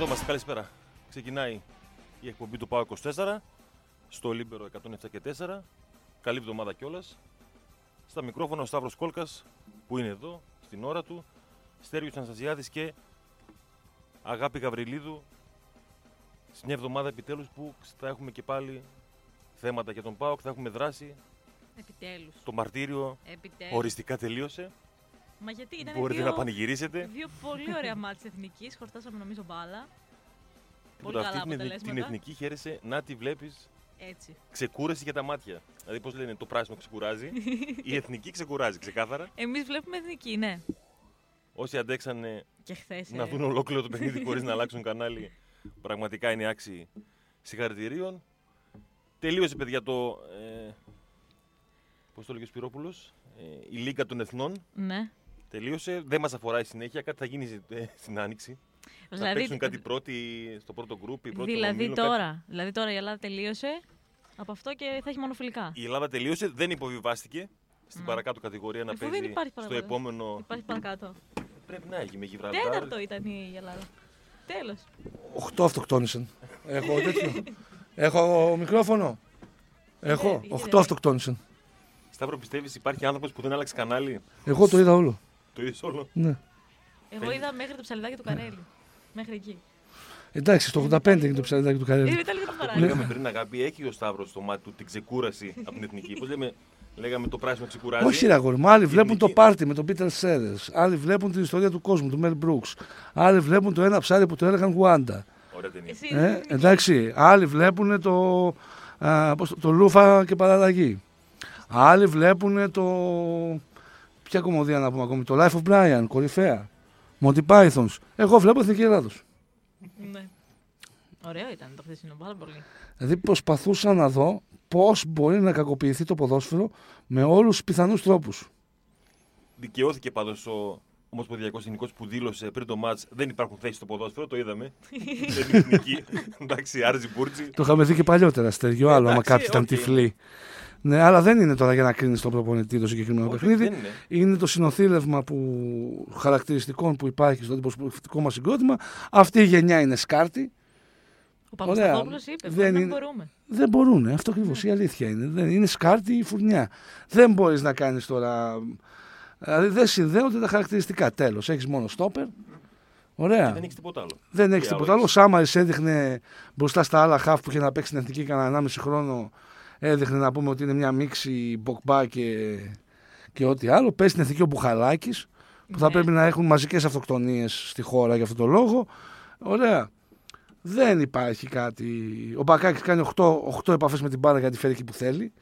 εδώ είμαστε. Καλησπέρα. Ξεκινάει η εκπομπή του ΠΑΟΚ 24 στο Λίμπερο 107 και 4. Καλή εβδομάδα κιόλας. Στα μικρόφωνα ο Σταύρος Κόλκας που είναι εδώ στην ώρα του. Στέργιος Αναστασιάδης και Αγάπη Γαβριλίδου σε μια εβδομάδα επιτέλους που θα έχουμε και πάλι θέματα για τον ΠΑΟΚ, θα έχουμε δράση. Επιτέλους. Το μαρτύριο Επιτέλους. οριστικά τελείωσε. Μα γιατί ήταν Μπορείτε δύο, να πανηγυρίσετε. δύο πολύ ωραία μάτια εθνικής. Χορτάσαμε νομίζω μπάλα. Πολύ Τίποτα, καλά αυτή την, εθνική- την αποτελέσματα. εθνική χαίρεσαι να τη βλέπεις Έτσι. ξεκούραση για τα μάτια. Δηλαδή, πώς λένε, το πράσινο ξεκουράζει. η εθνική ξεκουράζει ξεκάθαρα. Εμείς βλέπουμε εθνική, ναι. Όσοι αντέξανε Και χθες. να δουν ολόκληρο το παιχνίδι χωρίς να αλλάξουν κανάλι, πραγματικά είναι άξιοι συγχαρητηρίων. Τελείωσε, παιδιά, το. Ε, Πώς το λέγει ο Σπυρόπουλος, ε, η Λίγκα των Εθνών. Ναι. Τελείωσε. Δεν μας αφορά η συνέχεια. Κάτι θα γίνει ε, στην Άνοιξη. Θα Δηλαδή, παίξουν κάτι πρώτοι στο πρώτο γκρουπ. οι πρώτοι δηλαδή ομίλων, τώρα. κάτι. Δηλαδή τώρα η Ελλάδα τελείωσε. Από αυτό και θα έχει μόνο φιλικά. Η Ελλάδα τελείωσε, δεν υποβιβάστηκε στην Ναι. παρακάτω κατηγορία να Αφού δεν παίζει υπάρχει στο παρακάτω. επόμενο. Υπάρχει παρακάτω. Πρέπει να έχει με Γιβραλτάρ. Τέταρτο ήταν η Ελλάδα. Τέλος. Οχτώ αυτοκτόνησαν. Έχω τέτοιο. Έχω μικρόφωνο. Έχω. γιατί Οχτώ δεν αυτοκτόνησαν. Σταύρο, πιστεύεις υπάρχει άνθρωπος που δεν άλλαξε κανάλι; Εγώ το είδα όλο. Το είδες όλο. Ναι. Εγώ είδα μέχρι το ψαλιδάκι του Καρέλη. Μέχρι εκεί. Εντάξει, στο 85 είναι το ψαλιδάκι του Ε, Καρέλη. Ήταν λίγο το Που παράδειγμα. λέγαμε πριν, αγάπη, έχει ο Σταύρος στο μάτι του την ξεκούραση από την εθνική. Πώς λέμε, λέγαμε το πράσινο ξεκουράζει. Όχι, ρε αγόρι μου. Άλλοι βλέπουν το εθνική- πάρτι με τον Πίτερ Σέρες. Άλλοι βλέπουν την ιστορία του κόσμου, του Μέλ Μπρούξ. Άλλοι βλέπουν το ένα ψάρι που το έλεγαν Γουάντα. Ωραία ταινία. Εσύ. Ε, εντάξει. Άλλοι βλέπουν το, α, πώς το, το Λούφα και παραλλαγή. Άλλοι βλέπουν το. Ποια κομμωδία να πούμε ακόμη, το Life of Brian, κορυφαία. Monty Pythons. Εγώ βλέπω Εθνική Ελλάδος. Ναι. Ωραίο ήταν το χθεσινό, πάρα πολύ. Δηλαδή προσπαθούσα να δω πώς μπορεί να κακοποιηθεί το ποδόσφαιρο με όλους τους πιθανούς τρόπους. Δικαιώθηκε πάντως ο Ομοσπονδιακός Εθνικό που δήλωσε πριν το ματς δεν υπάρχουν θέσεις στο ποδόσφαιρο. Το είδαμε. δεν είναι εθνική. Εντάξει, Άρζι Μπούρτζι. Το είχαμε δει και παλιότερα, Στέργιο, άλλο, άμα Εντάξει, κάποιοι ήταν οκ. τυφλοί. Ναι, αλλά δεν είναι τώρα για να κρίνεις τον προπονητή το συγκεκριμένο Όχι, παιχνίδι. δεν είναι. Είναι το συνονθύλευμα που, χαρακτηριστικών που υπάρχει στο αντιπροσωπευτικό μας συγκρότημα. Αυτή η γενιά είναι σκάρτη. Ο Ωραία. Παπασταθόπουλο είπε: Δεν Δεν, δεν είναι- μπορούμε. Δεν μπορούν. Αυτό ακριβώς η αλήθεια είναι. Δεν, είναι σκάρτη η φουρνιά. Δεν μπορείς να κάνεις τώρα. Δηλαδή δεν συνδέονται τα χαρακτηριστικά. Τέλος. Έχεις μόνο στόπερ. Ωραία. Και δεν έχεις τίποτα άλλο. Δεν έχεις Τι τίποτα άλλο άλλο. Ο έχεις; Σάμαρη έδειχνε μπροστά στα άλλα χαφ που είχε να παίξει στην εθνική κανένα 1,5 χρόνο. Έδειχνε να πούμε ότι είναι μια μίξη μποκμπά και, και ό,τι άλλο. Παίζει στην εθνική ο Μπουχαλάκης που θα Ναι. πρέπει να έχουν μαζικές αυτοκτονίες στη χώρα για αυτόν τον λόγο. Ωραία. Δεν υπάρχει κάτι. Ο Μπακάκης κάνει 8, 8 επαφές με την μπάρα για να τη φέρει εκεί που θέλει.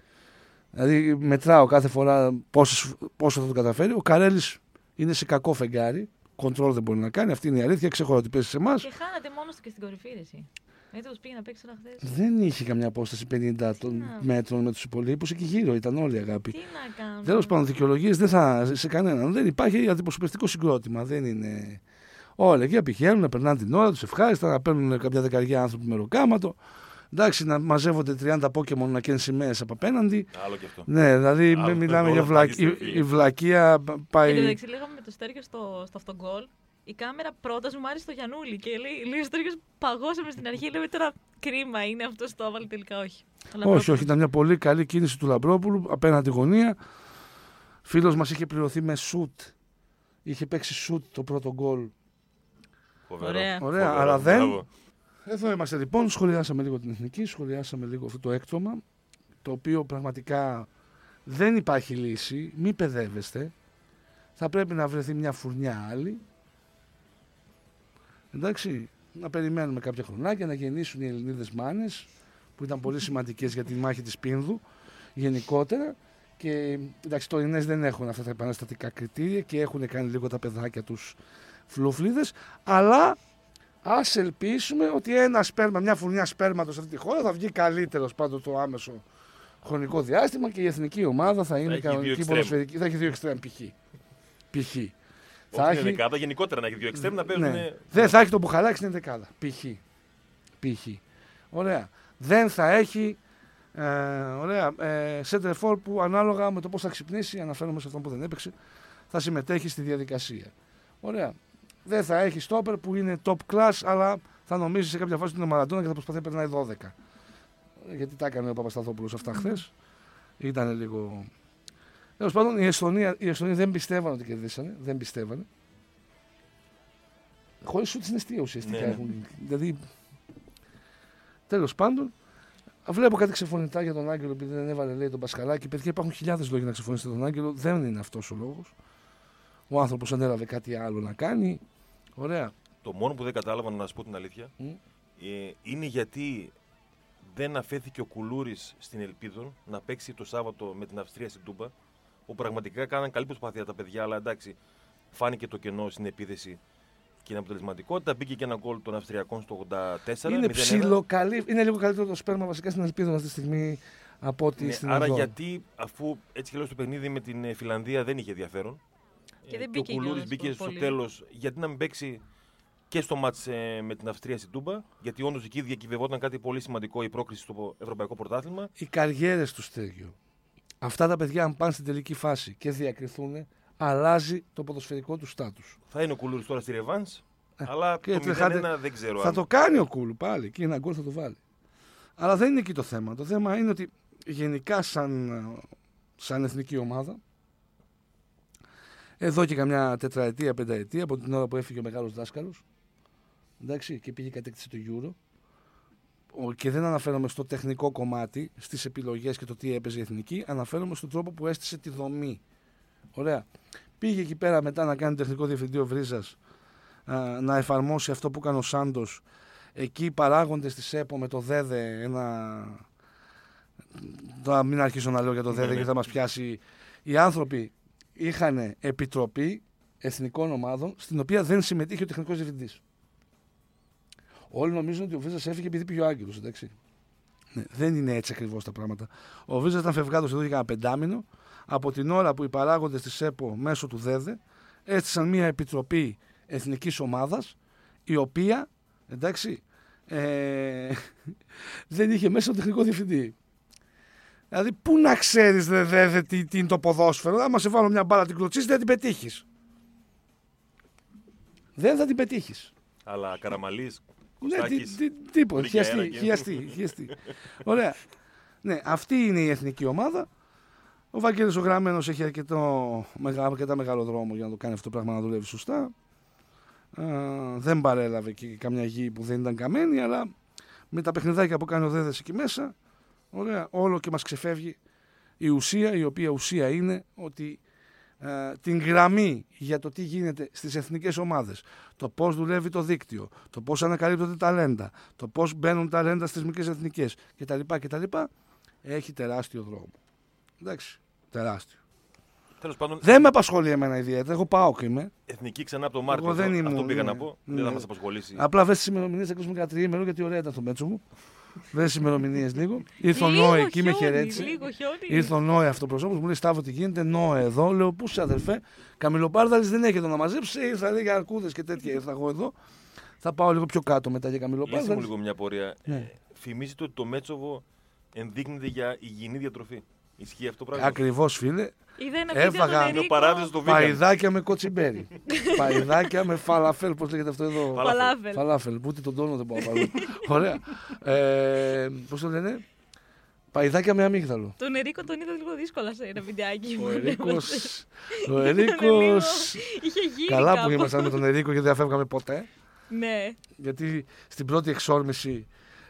Δηλαδή μετράω κάθε φορά πόσες, πόσο θα το καταφέρει. Ο Καρέλης είναι σε κακό φεγγάρι. Κοντρόλ δεν μπορεί να κάνει. Αυτή είναι η αλήθεια. Ξέρω ότι παίζει σε εμάς. Και χάνατε μόνος του και στην κορυφή, ρε, εσύ. Έτσι όπως πήγε να παίξει όλα χθες. Δεν είχε καμιά απόσταση 50 των να- μέτρων με τους υπολείπους. Εκεί γύρω ήταν όλοι αγάπη. Τι να κάνω. Τέλος πάντων, δικαιολογίες δεν θα σε κανέναν. Δεν υπάρχει αντιπροσωπευτικό συγκρότημα. Δεν είναι. Όλοι εκεί απηχαίνουν, να περνάνε την ώρα τους ευχάριστα, να παίρνουν κάποια δεκαριά άνθρωποι με ροκάματο. Εντάξει, να μαζεύονται 30 Pokémon να καίνουν σημαίες από απέναντι. Άλλο και αυτό. Ναι, δηλαδή Άλλο, μιλάμε όλο για βλακ... πάει η, στη η βλακεία Εν τω πάει. μεταξύ, λέγαμε με το Στέργιο στο, στο αυτογκολ. Η κάμερα πρώτα ζουμάρει στο Γιανούλη και λέει, λέει ο Στέργιος παγώσαμε στην αρχή. Λέμε τώρα κρίμα είναι αυτό το έβαλε τελικά όχι. Αλλά Όχι, πρώτα- όχι, ήταν μια πολύ καλή κίνηση του Λαμπρόπουλου απέναντι γωνία. Φίλος μας είχε πληρωθεί με σουτ. Είχε παίξει σουτ το πρώτο γκολ Φοβερό. Ωραία. Ωραία, Φοβερό, αλλά δεν. μπράβο. Εδώ είμαστε λοιπόν, σχολιάσαμε λίγο την εθνική, σχολιάσαμε λίγο αυτό το έκτομα, το οποίο πραγματικά δεν υπάρχει λύση, μη παιδεύεστε. Θα πρέπει να βρεθεί μια φουρνιά άλλη. Εντάξει, να περιμένουμε κάποια χρονάκια να γεννήσουν οι Ελληνίδες μάνες, που ήταν πολύ σημαντικές για τη μάχη της Πίνδου, γενικότερα. Και εντάξει, οι τωρινές δεν έχουν αυτά τα επαναστατικά κριτήρια και έχουν κάνει λίγο τα παιδάκια τους φλουφλίδες, αλλά Α ελπίσουμε ότι ένα σπέρμα, μια φουρνιά σπέρματος σε αυτή τη χώρα θα βγει καλύτερος πάντως το άμεσο χρονικό διάστημα και η εθνική ομάδα θα είναι έχει δύο κανονική εξτρέμ. ποδοσφαιρική. Θα έχει δύο εξτρέμ π.χ. π.χ. Όχι την δεκάδα, γενικότερα να έχει δύο εξτρέμ να παίζουν. Ναι. Δεν θα έχει το μπουχαλάκι στην δεκάδα. Π.χ. π.χ. Ωραία. Δεν θα έχει ε, ωραία, ε, center for που ανάλογα με το πώς θα ξυπνήσει, αναφέρομαι σε αυτόν που δεν έπαιξε, θα συμμετέχει στη διαδικασία. Ωραία. Δεν θα έχει stopper που είναι top class, αλλά θα νομίζεις σε κάποια φάση ότι είναι Μαραντόνα και θα προσπαθεί να περνάει 12. Γιατί τα έκανε ο Παπασταθόπουλος αυτά χθες. Ήταν λίγο. Τέλος πάντων, οι Εστονία, οι Εστονία δεν πιστεύαν ότι κερδίσανε. Δεν πιστεύανε. Χωρίς σουτ στην αιστεία ουσιαστικά. Ναι, ναι. έχουν. Δηλαδή. Τέλος πάντων, βλέπω κάτι ξεφωνητά για τον Άγγελο επειδή δεν έβαλε λέει τον Πασχαλάκη. Παιδιά, υπάρχουν χιλιάδες λόγοι να ξεφωνήσετε τον Άγγελο. Δεν είναι αυτός ο λόγος. Ο άνθρωπος ανέλαβε κάτι άλλο να κάνει. Ωραία. Το μόνο που δεν κατάλαβα, να σα πω την αλήθεια, Μμ. ε, είναι γιατί δεν αφέθηκε ο Κουλούρης στην Ελπίδων να παίξει το Σάββατο με την Αυστρία στην Τούμπα. Που πραγματικά κάναν καλή προσπάθεια τα παιδιά, αλλά εντάξει, φάνηκε το κενό στην επίθεση και την αποτελεσματικότητα. Μπήκε και ένα γκολ των Αυστριακών στο 84. Είναι 0-1. ψιλοκαλύ. Είναι λίγο καλύτερο το σπέρμα βασικά στην Ελπίδα αυτή τη στιγμή από ότι Ναι, στην άρα Οδό. γιατί αφού έτσι και λέω στο παιχνίδι με την ε, Φιλανδία δεν είχε ενδιαφέρον. Και ε, δεν ο μπήκε Κουλούρης κιόλας μπήκε πολύς. στο τέλος, γιατί να μην παίξει και στο μάτς ε, με την Αυστρία στην Τούμπα. Γιατί όντως εκεί διακυβευόταν κάτι πολύ σημαντικό η πρόκληση στο Ευρωπαϊκό Πρωτάθλημα. Οι καριέρες του Στέργιο. Αυτά τα παιδιά, αν πάνε στην τελική φάση και διακριθούν, αλλάζει το ποδοσφαιρικό του στάτους. Θα είναι ο Κουλούρης τώρα στη Ρεβάνς. αλλά Ε, και το τρεχάτε- 0-1 δεν ξέρω. Θα αν- το κάνει ο Κούλου πάλι και ένα γκολ θα το βάλει. Αλλά δεν είναι εκεί το θέμα. Το θέμα είναι ότι γενικά σαν, σαν εθνική ομάδα εδώ και καμιά τετραετία, πενταετία από την ώρα που έφυγε ο μεγάλος δάσκαλος εντάξει, και πήγε κατέκτησε το Euro ο- και δεν αναφέρομαι στο τεχνικό κομμάτι, στις επιλογές και το τι έπαιζε η εθνική, αναφέρομαι στον τρόπο που έστησε τη δομή. Ωραία. Πήγε εκεί πέρα μετά να κάνει τεχνικό διευθυντή ο Βρίζας α, να εφαρμόσει αυτό που έκανε ο Σάντος εκεί οι παράγοντες της ΕΠΟ με το ΔΕΔΕ ένα τώρα μην αρχίσω να λέω για το Ναι, ΔΕΔΕ ναι. γιατί θα μας πιάσει οι άνθρωποι είχαν επιτροπή εθνικών ομάδων στην οποία δεν συμμετείχε ο τεχνικός διευθυντής. Όλοι νομίζουν ότι ο Βίζας έφυγε επειδή πήγε ο Άγγελος εντάξει. Ναι, δεν είναι έτσι ακριβώς τα πράγματα. Ο Βίζας ήταν φευγάτος εδώ για ένα πεντάμινο. Από την ώρα που οι παράγοντες της ΕΠΟ μέσω του ΔΕΔΕ έστησαν μια επιτροπή εθνικής ομάδας η οποία εντάξει ε, δεν είχε μέσα τον τεχνικό διευθυντή. Δηλαδή, πού να ξέρεις, δε, δε, δε, τι, τι είναι το ποδόσφαιρο. Άμα σε βάλω μια μπάλα την κλωτσίσεις, δεν θα την πετύχεις. Δεν θα την πετύχεις. Αλλά Καραμαλής, Ναι, Κωστάκης, τι, τι, τίποτα. Βρήκε αέρα Χιαστή, και- χιαστή, χιαστή. Ωραία. Ναι, αυτή είναι η εθνική ομάδα. Ο Βαγγέλης ο Γραμμένος έχει αρκετό, μεγα- αρκετά μεγάλο δρόμο για να το κάνει αυτό το πράγμα να δουλεύει σωστά. Α, δεν παρέλαβε και καμιά γη που δεν ήταν καμένη, αλλά με τα παιχνιδάκια που κάνει ο Δέδες εκεί μέσα, ωραία, όλο και μας ξεφεύγει η ουσία, η οποία ουσία είναι ότι ε, την γραμμή για το τι γίνεται στις εθνικές ομάδες, το πώς δουλεύει το δίκτυο, το πώς ανακαλύπτονται ταλέντα, το πώς μπαίνουν ταλέντα στις μικρές εθνικές κτλ. κτλ έχει τεράστιο δρόμο. Εντάξει, τεράστιο. τέλος πάντων, Δεν με απασχολεί εμένα ιδιαίτερα, εγώ πάω και είμαι. εθνική ξανά από το Μάρτιο. Εγώ δεν αυτό- ήμουν, αυτό πήγα ναι. να πω. Ναι. Δεν θα μας απασχολήσει. Απλά αυτέ τι ημερομηνίε θα ακούσουμε κατά τριήμερο γιατί ωραία ήταν το μέτσο μου. Δες τις ημερομηνίες λίγο. Ήρθε ο Λίγο Νόε εκεί, με χιόνι, χαιρέτησε. Λίγο χιόνι. Ήρθε ο Νόε αυτοπροσώπο, μου λέει Σταύρο τι γίνεται, Νόε εδώ. Λέω πού σε αδερφέ, Καμιλοπάρδαλης δεν έχετε να μαζέψει. Ήρθα λέει για αρκούδες και τέτοια. Ήρθα εγώ εδώ. Θα πάω λίγο πιο κάτω μετά για Λύσε μου Καμιλοπάρδαλης. λίγο μια πορεία. Ναι. Ε, Φημίζεται ότι το Μέτσοβο ενδείκνυται για υγιεινή διατροφή. Ισχύει αυτό το πράγμα; Ακριβώς φίλε. Είδα ένα Έφαγα- βίντεο τον Είναι ο Ενρίκο. παράδεισο του vegan. Παϊδάκια με κοτσιμπέρι. Παϊδάκια με φαλαφέλ, πώς λέγεται αυτό εδώ; Φαλα- Φαλάφελ. Φαλάφελ, που ούτε τον τόνο δεν μπορώ να πάρω. Ωραία. Ε, Πώς το λένε, Παϊδάκια με αμύγδαλο. Τον Ερίκο τον είδα λίγο δύσκολα σε ένα βιντεάκι. Ο μου. Ερίκος, ο Ήταν Ερίκος, λίγο- Είχε γίνει καλά που κάπως. ήμασταν με τον Ερίκο γιατί δεν φεύγαμε ποτέ. Ναι. Γιατί στην πρώτη εξόρμηση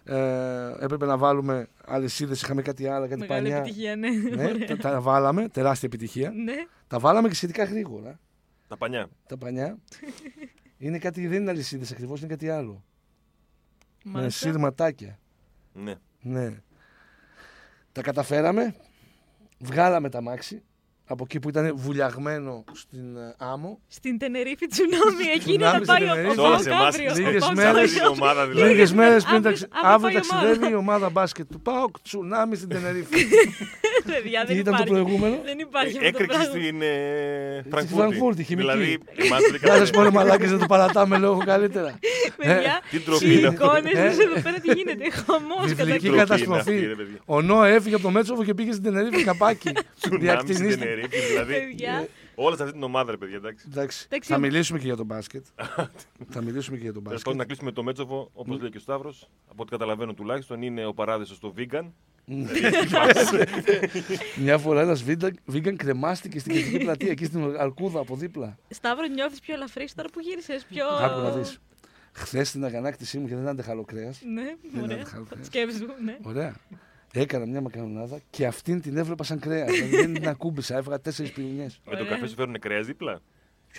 ε, έπρεπε να βάλουμε αλυσίδες, είχαμε κάτι άλλο, κάτι Μεγάλη πανιά. επιτυχία, ναι. Ναι, Ωραία. τα, τα βάλαμε, τεράστια επιτυχία. Ναι. Τα βάλαμε και σχετικά γρήγορα. Τα πανιά. Τα πανιά. είναι κάτι, δεν είναι αλυσίδες ακριβώς, είναι κάτι άλλο. Με Μάλιστα. σύρματάκια. Ναι. Ναι. Τα καταφέραμε. Βγάλαμε τα μάξι από εκεί που ήταν βουλιαγμένο στην ε, άμμο. Στην Τενερίφη τσουνάμι, εκείνη Τσουνάμι θα στην πάει ο Τενερίφη. Σε όλες Πάοκ εμάς, αύριο. λίγες Ο Πάοκ μέρες- αύριο. Στην ομάδα δηλαδή. Λίγες μέρες πριν Αύριο- ταξι... αύριο αύριο πάει η ομάδα. ταξιδεύει η ομάδα μπάσκετ του ΠΑΟΚ τσουνάμι στην Τενερίφη. Παιδιά, Τι δεν ήταν το υπάρχει. προηγούμενο; Δεν υπάρχει αυτό το Έκρηξη πράγμα. στην ε, Φραγκφούρτη. Φραγκφούρτη, χημική. Δηλαδή, εμάς δεν Να σας πω ρε κάναμε- μαλάκες, δεν το παρατάμε λόγο καλύτερα. Παιδιά, Τι ντροπή οι είναι αυτό. εικόνες Ε. τους εδώ πέρα τι γίνεται; Χαμός Βιβλική καταρχήν. ντροπή είναι καταστροφή. αυτή, ρε παιδιά. Ο Νόε έφυγε από το Μέτσοβο και πήγε στην Τενερίφη καπάκι. Τσουνάμι στην Διακτηνίστηκε. Τενερίφη, δηλαδή. Παιδιά, Όλα σε αυτή την ομάδα, ρε παιδιά, εντάξει. Εντάξει, Εντάξει, θα ο- μιλήσουμε και για τον μπάσκετ. θα μιλήσουμε και για τον Τέλο μπάσκετ. πάντων, να κλείσουμε το Μέτσοβο, όπως λέει και ο Σταύρος. Από ό,τι καταλαβαίνω τουλάχιστον, είναι ο παράδεισος στο vegan. Μια φορά ένας vegan κρεμάστηκε στην κεντρική πλατεία, εκεί στην Αρκούδα από δίπλα. Σταύρο, νιώθεις πιο ελαφρύς τώρα που γύρισες. Πιο. Άκου να δεις. Χθες στην αγανάκτησή μου και δεν άντεχα άλλο κρέα. Ναι, Δεν ωραία. άντεχα άλλο κρέας. Σκέψου, ναι. Ωραία. Έκανα μια μακαρονάδα και αυτήν την έβλεπα σαν κρέας. δηλαδή δεν την ακούμπησα, έβγα τέσσερις πυρηνιέ. Με το Ωραία. καφέ σου φέρουν κρέας δίπλα;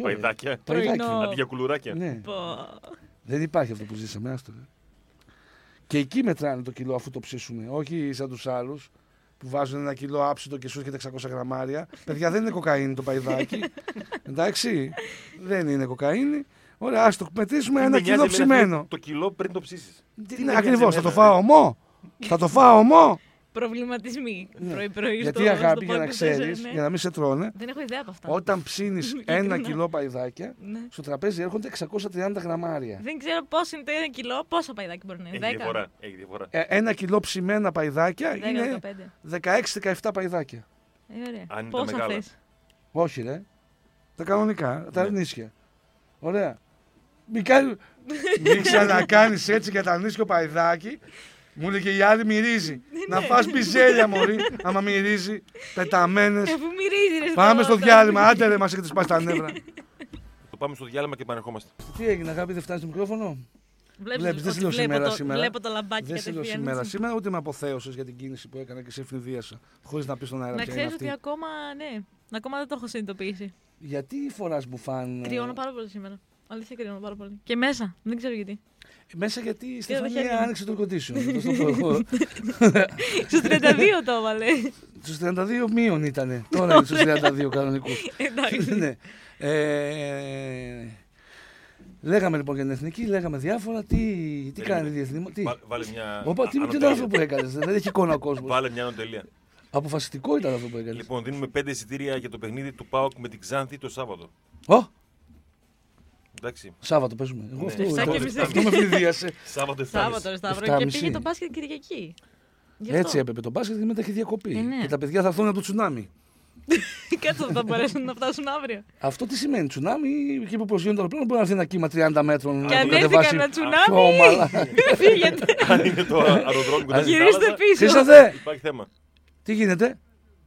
Παϊδάκια; Παϊδάκι. Πρωινό. Αντί για κουλουράκια. Ναι. Πω. Δεν υπάρχει αυτό που ζήσαμε, άστο. ρε. Και εκεί μετράνε το κιλό αφού το ψήσουν. Όχι σαν τους άλλους που βάζουν ένα κιλό άψητο και σου έρχεται 600 γραμμάρια. Παιδιά δεν είναι κοκαίνη το παϊδάκι. Εντάξει, δεν είναι κοκαίνη. Ωραία, ας το μετρήσουμε ένα Με νοιάζει κιλό εμένα ψημένο. Το κιλό πριν το ψήσεις. Τι είναι ακριβώς, θα το φάω ομό. Θα το φάω ομό. Προβληματισμοί. Ναι. Πρωί-πρωί. Γιατί στο- αγάπη, στο για να Πάρκο Τέσσερα, ξέρεις, ναι. για να μην σε τρώνε, Δεν έχω ιδέα από αυτά. όταν ψήνεις ένα Ειλικρινά. κιλό παϊδάκια, Ναι. στο τραπέζι έρχονται 630 γραμμάρια. Δεν ξέρω πώς είναι το ένα κιλό, πόσο παϊδάκι μπορεί να είναι. Έχει 10. διαφορά. Έχει διαφορά. Ε, ένα κιλό ψημένα παϊδάκια 10, είναι 15. 16-17 παϊδάκια. Ε, ωραία. Αν είναι τα Πόσα μεγάλα. θες; Όχι, ρε. Τα κανονικά, τα Ναι. αρνίσια. Ωραία. Μην, κάνει... Μην ξανακάνεις έτσι για τα αρνίσια παϊδάκι. Μου έλεγε η άλλη μυρίζει. Να φας μπιζέλια, Μωρή. Άμα μυρίζει, πεταμένες. Ε, Αφού μυρίζει, ρε. Πάμε στο τώρα. διάλειμμα. Άντε, ρε, μας έχετε σπάσει τα νεύρα. Το πάμε στο διάλειμμα και επανερχόμαστε. Τι έγινε, αγάπη, δεν φτάνεις το μικρόφωνο; Βλέπεις, Βλέπεις, δεν ότι σε λέω βλέπω σήμερα, το- σήμερα. Βλέπω το λαμπάκι Δεν σε λέω κατευθείαν. σήμερα. έτσι. Σήμερα ούτε με αποθέωσες για την κίνηση που έκανα και σε ευνηδίασα. Χωρίς να πεις στον αέρα Να ποια είναι ξέρει ότι αυτή. ακόμα, ναι, ακόμα δεν το έχω συνειδητοποιήσει. Γιατί φοράς μπουφάν. ε, Κρυώνω πάρα πολύ σήμερα. Αλήθεια κρυώνω πάρα πολύ. Και μέσα, δεν ξέρω γιατί. Μέσα γιατί η τα Στεφανία χέρια. άνοιξε το κοντήσιο. Αυτό στο προχώ. Στους 32 το έβαλε. Στους 32 μείον ήταν. Τώρα είναι στους 32 κανονικούς. Εντάξει. ναι. Ε, λέγαμε λοιπόν για την εθνική, λέγαμε διάφορα. Τι, τι κάνει η διεθνή. Τι; Βά- Βάλε μια. Όπα, τι, τι ήταν ανωτέλεια. αυτό που έκανες. Δεν έχει εικόνα ο κόσμος. Βάλε μια ανωτελεία. Αποφασιστικό ήταν αυτό που έκανες. Λοιπόν, δίνουμε πέντε εισιτήρια για το παιχνίδι του ΠΑΟΚ με την Ξάνθη το Σάββατο. Ω, Εντάξει. Σάββατο παίζουμε. Εγώ Ναι. αυτό, Εφτά και αυτό, μισή. αυτό με φληδίασε. Σάββατο 7.30. Σάββατο, ρε Σταύρο. Εφτά Και μισή. πήγε το μπάσκετ Κυριακή. Γι' αυτό. Έτσι έπρεπε το μπάσκετ και μετά έχει διακοπή. Ε, ναι. Και τα παιδιά θα έρθουν από το τσουνάμι. Κάτσε θα μπορέσουν να φτάσουν αύριο. Αυτό τι σημαίνει, τσουνάμι, εκεί που προσγειώνει το αεροπλάνο μπορεί να έρθει ένα κύμα 30 μέτρων. Και να αν το έρθει κατεβάσει κανένα πιο τσουνάμι, ομαλά. φύγετε. Αν είναι το αεροδρόμιο κοντά στην Γυρίστε θάλασσα, πίσω. Χρήσατε, Υπάρχει θέμα. τι γίνεται,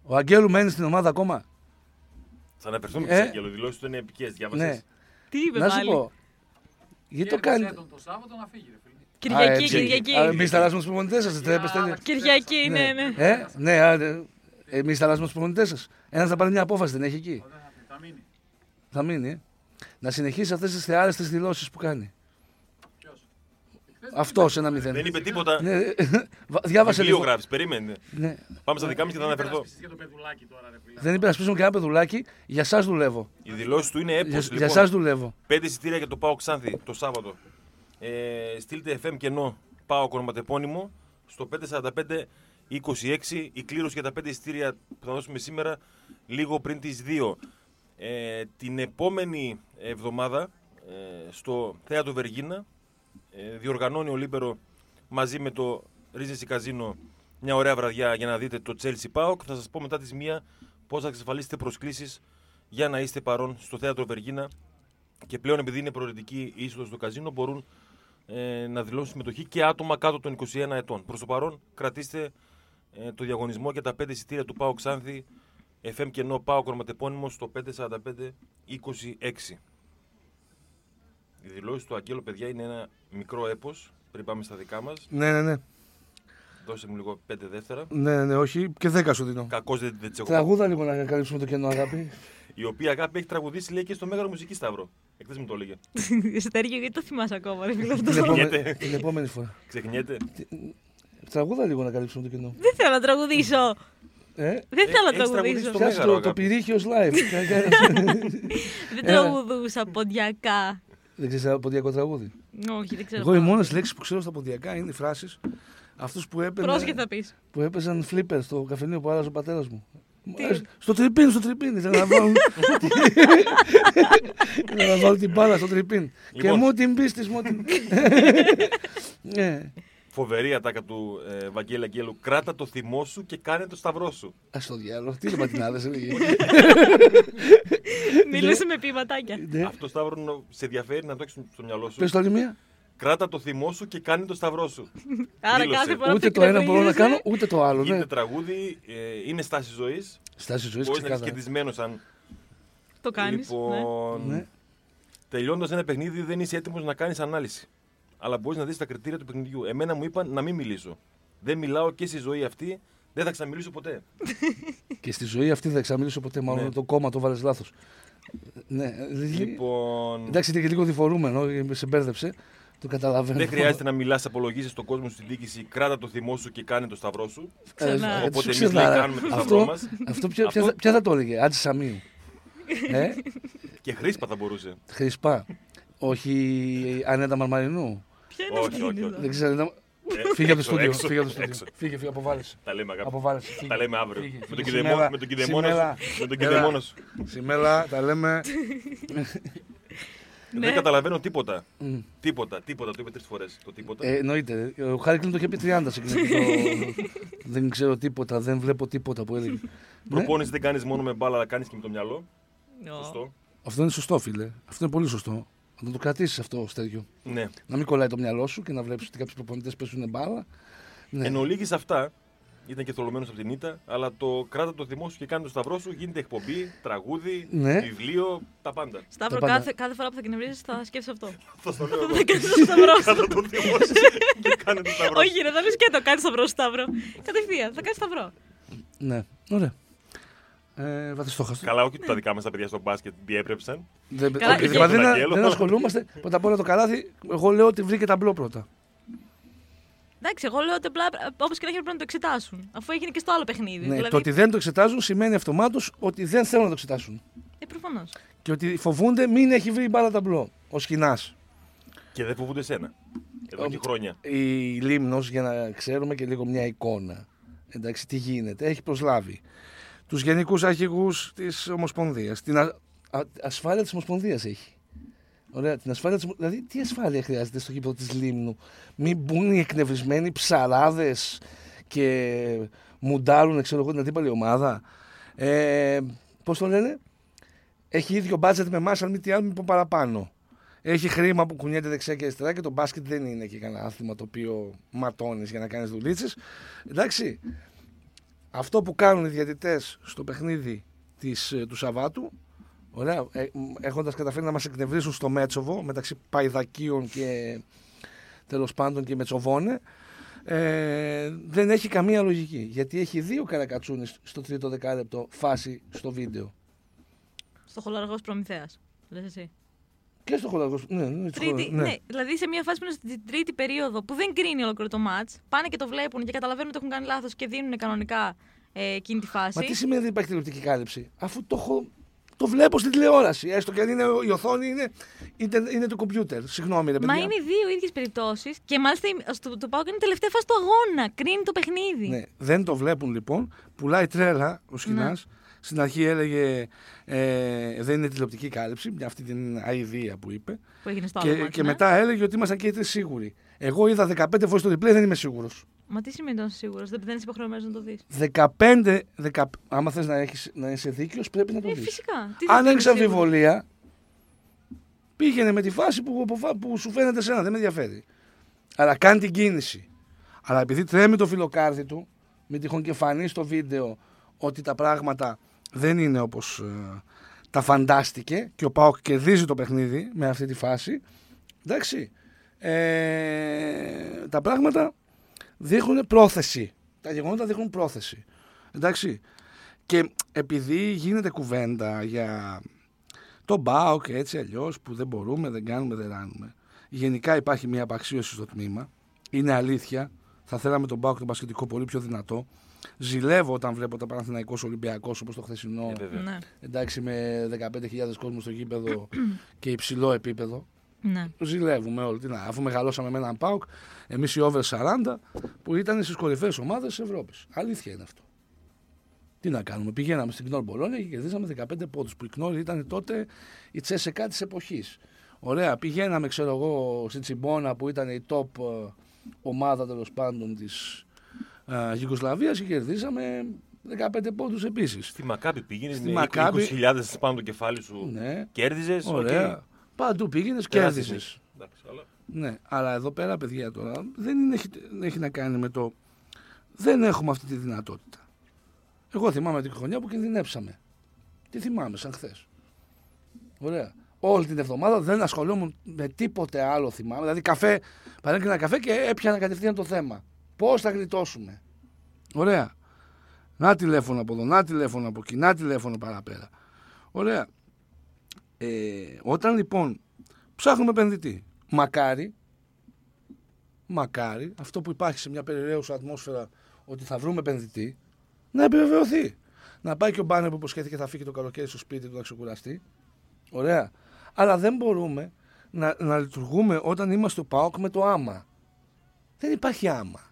ο Αγγέλου μένει στην ομάδα ακόμα; Θα αναφερθούμε Ε; και σε Αγγέλο. Δηλώσεις του είναι επικές. Ναι, Διάβασε. Τι είπε να σου πάλι. πω. Γιατί το κάνει. τον το Σάββατο να φύγει, ρε φίλε. Κυριακή, έτσι. Κυριακή. Α, Εμείς θα αλλάζουμε του προπονητές σας, δεν τρέπεστε. Κυριακή, ναι, ναι. Ε, ναι, εμείς θα αλλάζουμε του προπονητές σας. Ένας θα πάρει μια απόφαση, δεν έχει εκεί. Ωραία, θα μείνει. Θα μείνει, ε. Να συνεχίσει αυτές τις θεάρεστε δηλώσεις που κάνει. Ποιος. Αυτός ένα μηδέν. Δεν είπε τίποτα. Ναι, βα- διάβασε Βιβλίο λίγο. γράφεις. Περίμενε. Ναι. Πάμε στα δικά μου και θα αναφερθώ. Υπερασπιστής για το παιδουλάκι τώρα, ρε φίλε. Δεν υπερασπίζουμε και ένα παιδουλάκι. Για εσά δουλεύω. Οι δηλώσεις του είναι έπω. Για, για εσά δουλεύω. Πέντε εισιτήρια για το ΠΑΟΚ Ξάνθη το Σάββατο. Ε, στείλτε FM κενό ΠΑΟΚ ονοματεπώνυμο στο 545 26 η κλήρωση για τα πέντε εισιτήρια που θα δώσουμε σήμερα λίγο πριν τις 2. Ε, την επόμενη εβδομάδα ε, στο Θέατρο Βεργίνα ε, διοργανώνει ο Λίμπερο μαζί με το Regency Casino μια ωραία βραδιά για να δείτε το Chelsea PAOK. Θα σας πω μετά τις 1 πώς θα εξασφαλίσετε προσκλήσεις για να είστε παρόν στο Θέατρο Βεργίνα και πλέον επειδή είναι προαιρετική η είσοδος στο καζίνο μπορούν ε, να δηλώσουν συμμετοχή και άτομα κάτω των 21 ετών. Προς το παρόν κρατήστε ε, το διαγωνισμό για τα 5 εισιτήρια του ΠΑΟΚ Ξάνθη FM κενό ΠΑΟΚ ονοματεπώνυμο στο 545 26. Οι δηλώσεις του Αγγέλου, παιδιά, είναι ένα μικρό έπος πριν πάμε στα δικά μας. Ναι, ναι, ναι. Δώσε μου λίγο 5 δεύτερα. Ναι, ναι, όχι. Και δέκα σου δίνω. Κακώς δεν, δεν τις έχω Τραγούδα λίγο να καλύψουμε το κενό, αγάπη. Η οποία αγάπη έχει τραγουδήσει λέει και στο Μέγαρο Μουσικής Σταύρο. Εκτός μου το έλεγε. Στέργιο, γιατί το θυμάσαι ακόμα, ρε φίλε την, αυτό. επόμενη, Γιατί; την επόμενη φορά. Ξεχνιέται. Τραγούδα λίγο να καλύψουμε το κενό. Δεν θέλω να τραγουδήσω. Ε, Δεν θέλω να έχεις τραγουδήσει τραγουδήσω. στο Πιάσε Μέγαρο, το, το αγάπη. πυρίχιο live. Δεν Έλα. τραγουδούσα ποντιακά. Δεν ξέρεις ένα ποντιακό τραγούδι. Όχι, δεν ξέρω. Εγώ οι μόνες λέξεις που ξέρω στα ποντιακά είναι οι φράσεις αυτούς που, έπαιρνε- Πρόσχε θα πεις. που έπαιζαν φλίπερ στο καφενείο που άλλαζε ο πατέρας μου. Τι; Ε, Στο τριπίν, στο τριπίν. Ήθελα να βάλω. Ήθελα να βάλω την μπάλα στο τριπίν. Και Λοιπόν. μου την πίστης μου την. Ναι. Φοβερή ατάκα του ε, Βαγγέλη Αγγέλου. Κράτα το θυμό σου και κάνε το σταυρό σου. Α το διάλογο. Τι είναι πατινάδε, έλεγε. Μιλούσε με ποιηματάκια. Ναι. Αυτό Σταύρο νο- σε ενδιαφέρει να το έχεις στο μυαλό σου. Πες το άλλη μία. Κράτα το θυμό σου και κάνε το σταυρό σου. Άρα Δήλωσε. κάθε φορά Ούτε που το ένα μπορώ να εκνευρίζεσαι, κάνω, ούτε το άλλο. Είναι Ναι. τραγούδι, ε, είναι στάση ζωής. Στάση ζωής Μπορείς να είσαι ξεκάθαρα. κερδισμένο αν. Το ναι. κάνει. Λοιπόν, Ναι. τελειώνοντα ένα παιχνίδι, δεν είσαι έτοιμος να κάνεις ανάλυση. Αλλά μπορείς να δεις τα κριτήρια του παιχνιδιού. Εμένα μου είπαν να μην μιλήσω. Δεν μιλάω και στη ζωή αυτή, δεν θα ξαναμιλήσω ποτέ. Και στη ζωή αυτή δεν θα ξαμιλήσω ποτέ. Μάλλον Ναι. το κόμμα το βάλες λάθος. Ναι. Λοιπόν, Εντάξει, είναι και λίγο διφορούμενο, ε, σε μπέρδεψε. Το καταλαβαίνω. δεν χρειάζεται να μιλάς, απολογίζεις στον κόσμο στην διοίκηση. Κράτα το θυμό σου και κάνε το σταυρό σου. Ξανά. Ε, Οπότε τους εμείς, λέει, ξεδάρα. κάνουμε το Αυτό- σταυρό μας. Αυτό ποια, ποια, Αυτό- θα- ποια θα το έλεγε, Άτζη Σαμίου; ε, Και χρήσπα θα μπορούσε. Χρυσπά. Όχι Ανέτα Μαρμαρινού; Ποια είναι Όχι, αυτή όχι, η όχι. Δεν ξέρω. Ανέτα- Ε, Φύγε από το έξω, στούντιο. έξω, Φύγε από το έξω. στούντιο. Φύγε, φύγε, αποβάλεσαι. Τα λέμε αγάπη. Αποβάλεσαι. φύγε. Τα λέμε αύριο. Φύγε, Με φύγε. τον Σημέλα, κηδεμό- με τον κηδεμόνο σημέλα. σου. Με τον Έλα. κηδεμόνος σου. Σημέλα, τα λέμε. Ναι. Δεν καταλαβαίνω τίποτα. Μμ. Τίποτα, τίποτα. Το είπε τρεις φορές. Το τίποτα. Ε, εννοείται. Ο Χάρη Κλίν το είχε πει 30 σε εκείνο το- Δεν ξέρω τίποτα, δεν βλέπω τίποτα που έλεγε. Ναι. Προπόνηση δεν κάνεις μόνο με μπάλα, αλλά κάνεις και με το μυαλό. Ω. Σωστό. Αυτό είναι σωστό, φίλε. Αυτό είναι πολύ σωστό. Να το κρατήσεις αυτό, Στέργιο. Ναι. Να μην κολλάει το μυαλό σου και να βλέπεις ότι κάποιοι προπονητές παίζουν μπάλα. Ναι. Εν ολίγης αυτά, ήταν και θολωμένος από την ήττα, αλλά το κράτα το θυμό σου και κάνει το σταυρό σου, γίνεται εκπομπή, τραγούδι, Ναι. βιβλίο, τα πάντα. Σταύρο, Τα πάντα. κάθε, κάθε φορά που θα κνευρίζεις θα σκέφτεσαι αυτό. Θα στο λέω εγώ. Θα κάνεις το σταυρό σου. Κράτα το θυμό σου και κάνε το σταυρό σου. Όχι, ρε, θα λες και το κάνει σταυρό, Σταύρο. Κατευθείαν, θα κάνεις σταυρό. Ναι, ωραία. Ε, βαθιστόχαστο. Καλά, όχι ότι τα δικά μας τα παιδιά στο μπάσκετ διέπρεψαν. Δεν, Καλά, okay, και- δηλαδή τον δεν, Αγγέλο. δεν ασχολούμαστε. Πρώτα απ' όλα το καλάθι, εγώ λέω ότι βρήκε ταμπλό πρώτα. Εντάξει, εγώ λέω ότι απλά όπως και να έχει πρέπει να το εξετάσουν. Αφού έγινε και στο άλλο παιχνίδι. Ναι, δηλαδή, Το ότι δεν το εξετάζουν σημαίνει αυτομάτως ότι δεν θέλουν να το εξετάσουν. Ε, προφανώς. Και ότι φοβούνται μην έχει βρει μπάλα ταμπλό. Ο σκηνά. Και δεν φοβούνται σένα. Εδώ και χρόνια. Η Λίμνος, για να ξέρουμε και λίγο μια εικόνα. Εντάξει, τι γίνεται. Έχει προσλάβει τους γενικούς αρχηγούς της Ομοσπονδίας. Την α- α- ασφάλεια της Ομοσπονδίας έχει. Ωραία, την ασφάλεια της... Δηλαδή, τι ασφάλεια χρειάζεται στο γήπεδο της Λίμνου; Μην μπουν οι εκνευρισμένοι ψαράδες και μουντάρουν, ξέρω εγώ, την αντίπαλη ομάδα. Ε, Πώς το λένε, έχει ίδιο μπάτζετ με εμάς, αν μη τι άλλο, μη πω παραπάνω. Έχει χρήμα που κουνιέται δεξιά και αριστερά και το μπάσκετ δεν είναι και κανένα άθλημα το οποίο ματώνεις για να κάνεις δουλίτσες. Εντάξει. Αυτό που κάνουν οι διαιτητές στο παιχνίδι της, ε, του Σαββάτου, ωραία, ε, έχοντας καταφέρει να μας εκνευρίσουν στο Μέτσοβο μεταξύ Παϊδακίων και τέλος πάντων και Μετσοβόνε, ε, δεν έχει καμία λογική. Γιατί έχει δύο καρακατσούνες στο τρίτο δεκάλεπτο φάση στο βίντεο. Στο χολαργό προμηθέας. Λες εσύ. Και στο χολαργό. Ναι, ναι, στο Τρίτη, χολαργό, ναι. δηλαδή σε μια φάση που είναι στην τρίτη περίοδο που δεν κρίνει ολόκληρο το μάτ, πάνε και το βλέπουν και καταλαβαίνουν ότι έχουν κάνει λάθος και δίνουν κανονικά ε, εκείνη τη φάση. Μα τι σημαίνει δεν υπάρχει τηλεοπτική κάλυψη, αφού το έχω. Το βλέπω στην τηλεόραση. Έστω και αν είναι η οθόνη είναι, είναι, είναι το κομπιούτερ. Συγγνώμη, ρε παιδιά. Μα είναι δύο ίδιες περιπτώσεις και μάλιστα η- στο, το πάω και είναι η τελευταία φάση του αγώνα. Κρίνει το παιχνίδι. Ναι, δεν το βλέπουν λοιπόν. Πουλάει τρέλα ο Σκηνάς. Ναι. Στην αρχή έλεγε ε, δεν είναι τηλεοπτική κάλυψη, μια αυτή την αηδία που είπε. Που έγινε στο άλλο Και, μάτς, και ναι. μετά έλεγε ότι ήμασταν και οι τρει σίγουροι. Εγώ είδα 15 φορές το διπλέ, δεν είμαι σίγουρος. Μα τι σημαίνει τόσο σίγουρος, δεν, δεν είσαι υποχρεωμένος να το δεις. 15, 10, άμα θες να, έχεις, να είσαι δίκαιος, πρέπει να το Ε, δεις. φυσικά. Τι Αν δεν έχεις είμαι σίγουρη. αμφιβολία, πήγαινε με τη φάση που, που, που σου φαίνεται σένα, δεν με ενδιαφέρει. Αλλά κάνει την κίνηση. Αλλά επειδή τρέμει το φιλοκάρδι του, με τυχόν και φανεί στο βίντεο ότι τα πράγματα δεν είναι όπως ε, τα φαντάστηκε και ο Πάοκ κερδίζει το παιχνίδι με αυτή τη φάση, εντάξει, ε, τα πράγματα δείχνουν πρόθεση. Τα γεγονότα δείχνουν πρόθεση. Εντάξει. Και επειδή γίνεται κουβέντα για τον Μπάο και έτσι αλλιώς που δεν μπορούμε, δεν κάνουμε, δεν ράνουμε. Γενικά υπάρχει μια απαξίωση στο τμήμα. Είναι αλήθεια. Θα θέλαμε τον Μπάο και τον Πασχετικό πολύ πιο δυνατό. Ζηλεύω όταν βλέπω τα Παναθηναϊκός Ολυμπιακός όπως το χθεσινό. Ε, βέβαια. Ναι. εντάξει, με 15.000 κόσμο στο γήπεδο και υψηλό επίπεδο. ναι. Ζηλεύουμε όλοι. Τι να, αφού μεγαλώσαμε με έναν Πάουκ, εμείς οι over 40 που ήταν στις κορυφαίες ομάδες της Ευρώπης. Αλήθεια είναι αυτό. Τι να κάνουμε, πηγαίναμε στην Κνόρ Μπολόνια και κερδίσαμε 15 πόντους. Που η Κνόρ ήταν τότε η Τσέσεκα της εποχής. Ωραία, πηγαίναμε, ξέρω εγώ, στην Τσιμπόνα που ήταν η top ε, ομάδα τέλος πάντων της Γιουγκοσλαβίας και κερδίσαμε 15 πόντους επίσης. Στη Μακάμπη πήγαινες Στη με Μακάμπη- 20.000 πάνω το κεφάλι σου. Ναι, Κέρδιζες. ωραία. Παντού πήγαινες, Τεράστιες κέρδισε. νίκες. Εντάξει, αλλά... Ναι, αλλά εδώ πέρα, παιδιά, τώρα δεν είναι, έχει, δεν έχει να κάνει με το. Δεν έχουμε αυτή τη δυνατότητα. Εγώ θυμάμαι την χρονιά που κινδυνεύσαμε. Τι θυμάμαι, σαν χθες. Ωραία. Όλη την εβδομάδα δεν ασχολούμουν με τίποτε άλλο, θυμάμαι. Δηλαδή, καφέ, παρέκρινα καφέ και έπιανα κατευθείαν το θέμα. Πώς θα γλιτώσουμε; Ωραία. Να τηλέφωνο από εδώ, να τηλέφωνο από εκεί, να τηλέφωνο παραπέρα. Ωραία. Ε, όταν λοιπόν ψάχνουμε επενδυτή, μακάρι, μακάρι, αυτό που υπάρχει σε μια περιραίουσα ατμόσφαιρα ότι θα βρούμε επενδυτή, να επιβεβαιωθεί. Να πάει και ο Μπάνερ που υποσχέθηκε θα φύγει το καλοκαίρι στο σπίτι του να ξεκουραστεί. Ωραία. Αλλά δεν μπορούμε να, να λειτουργούμε όταν είμαστε ο ΠΑΟΚ με το άμα. Δεν υπάρχει άμα.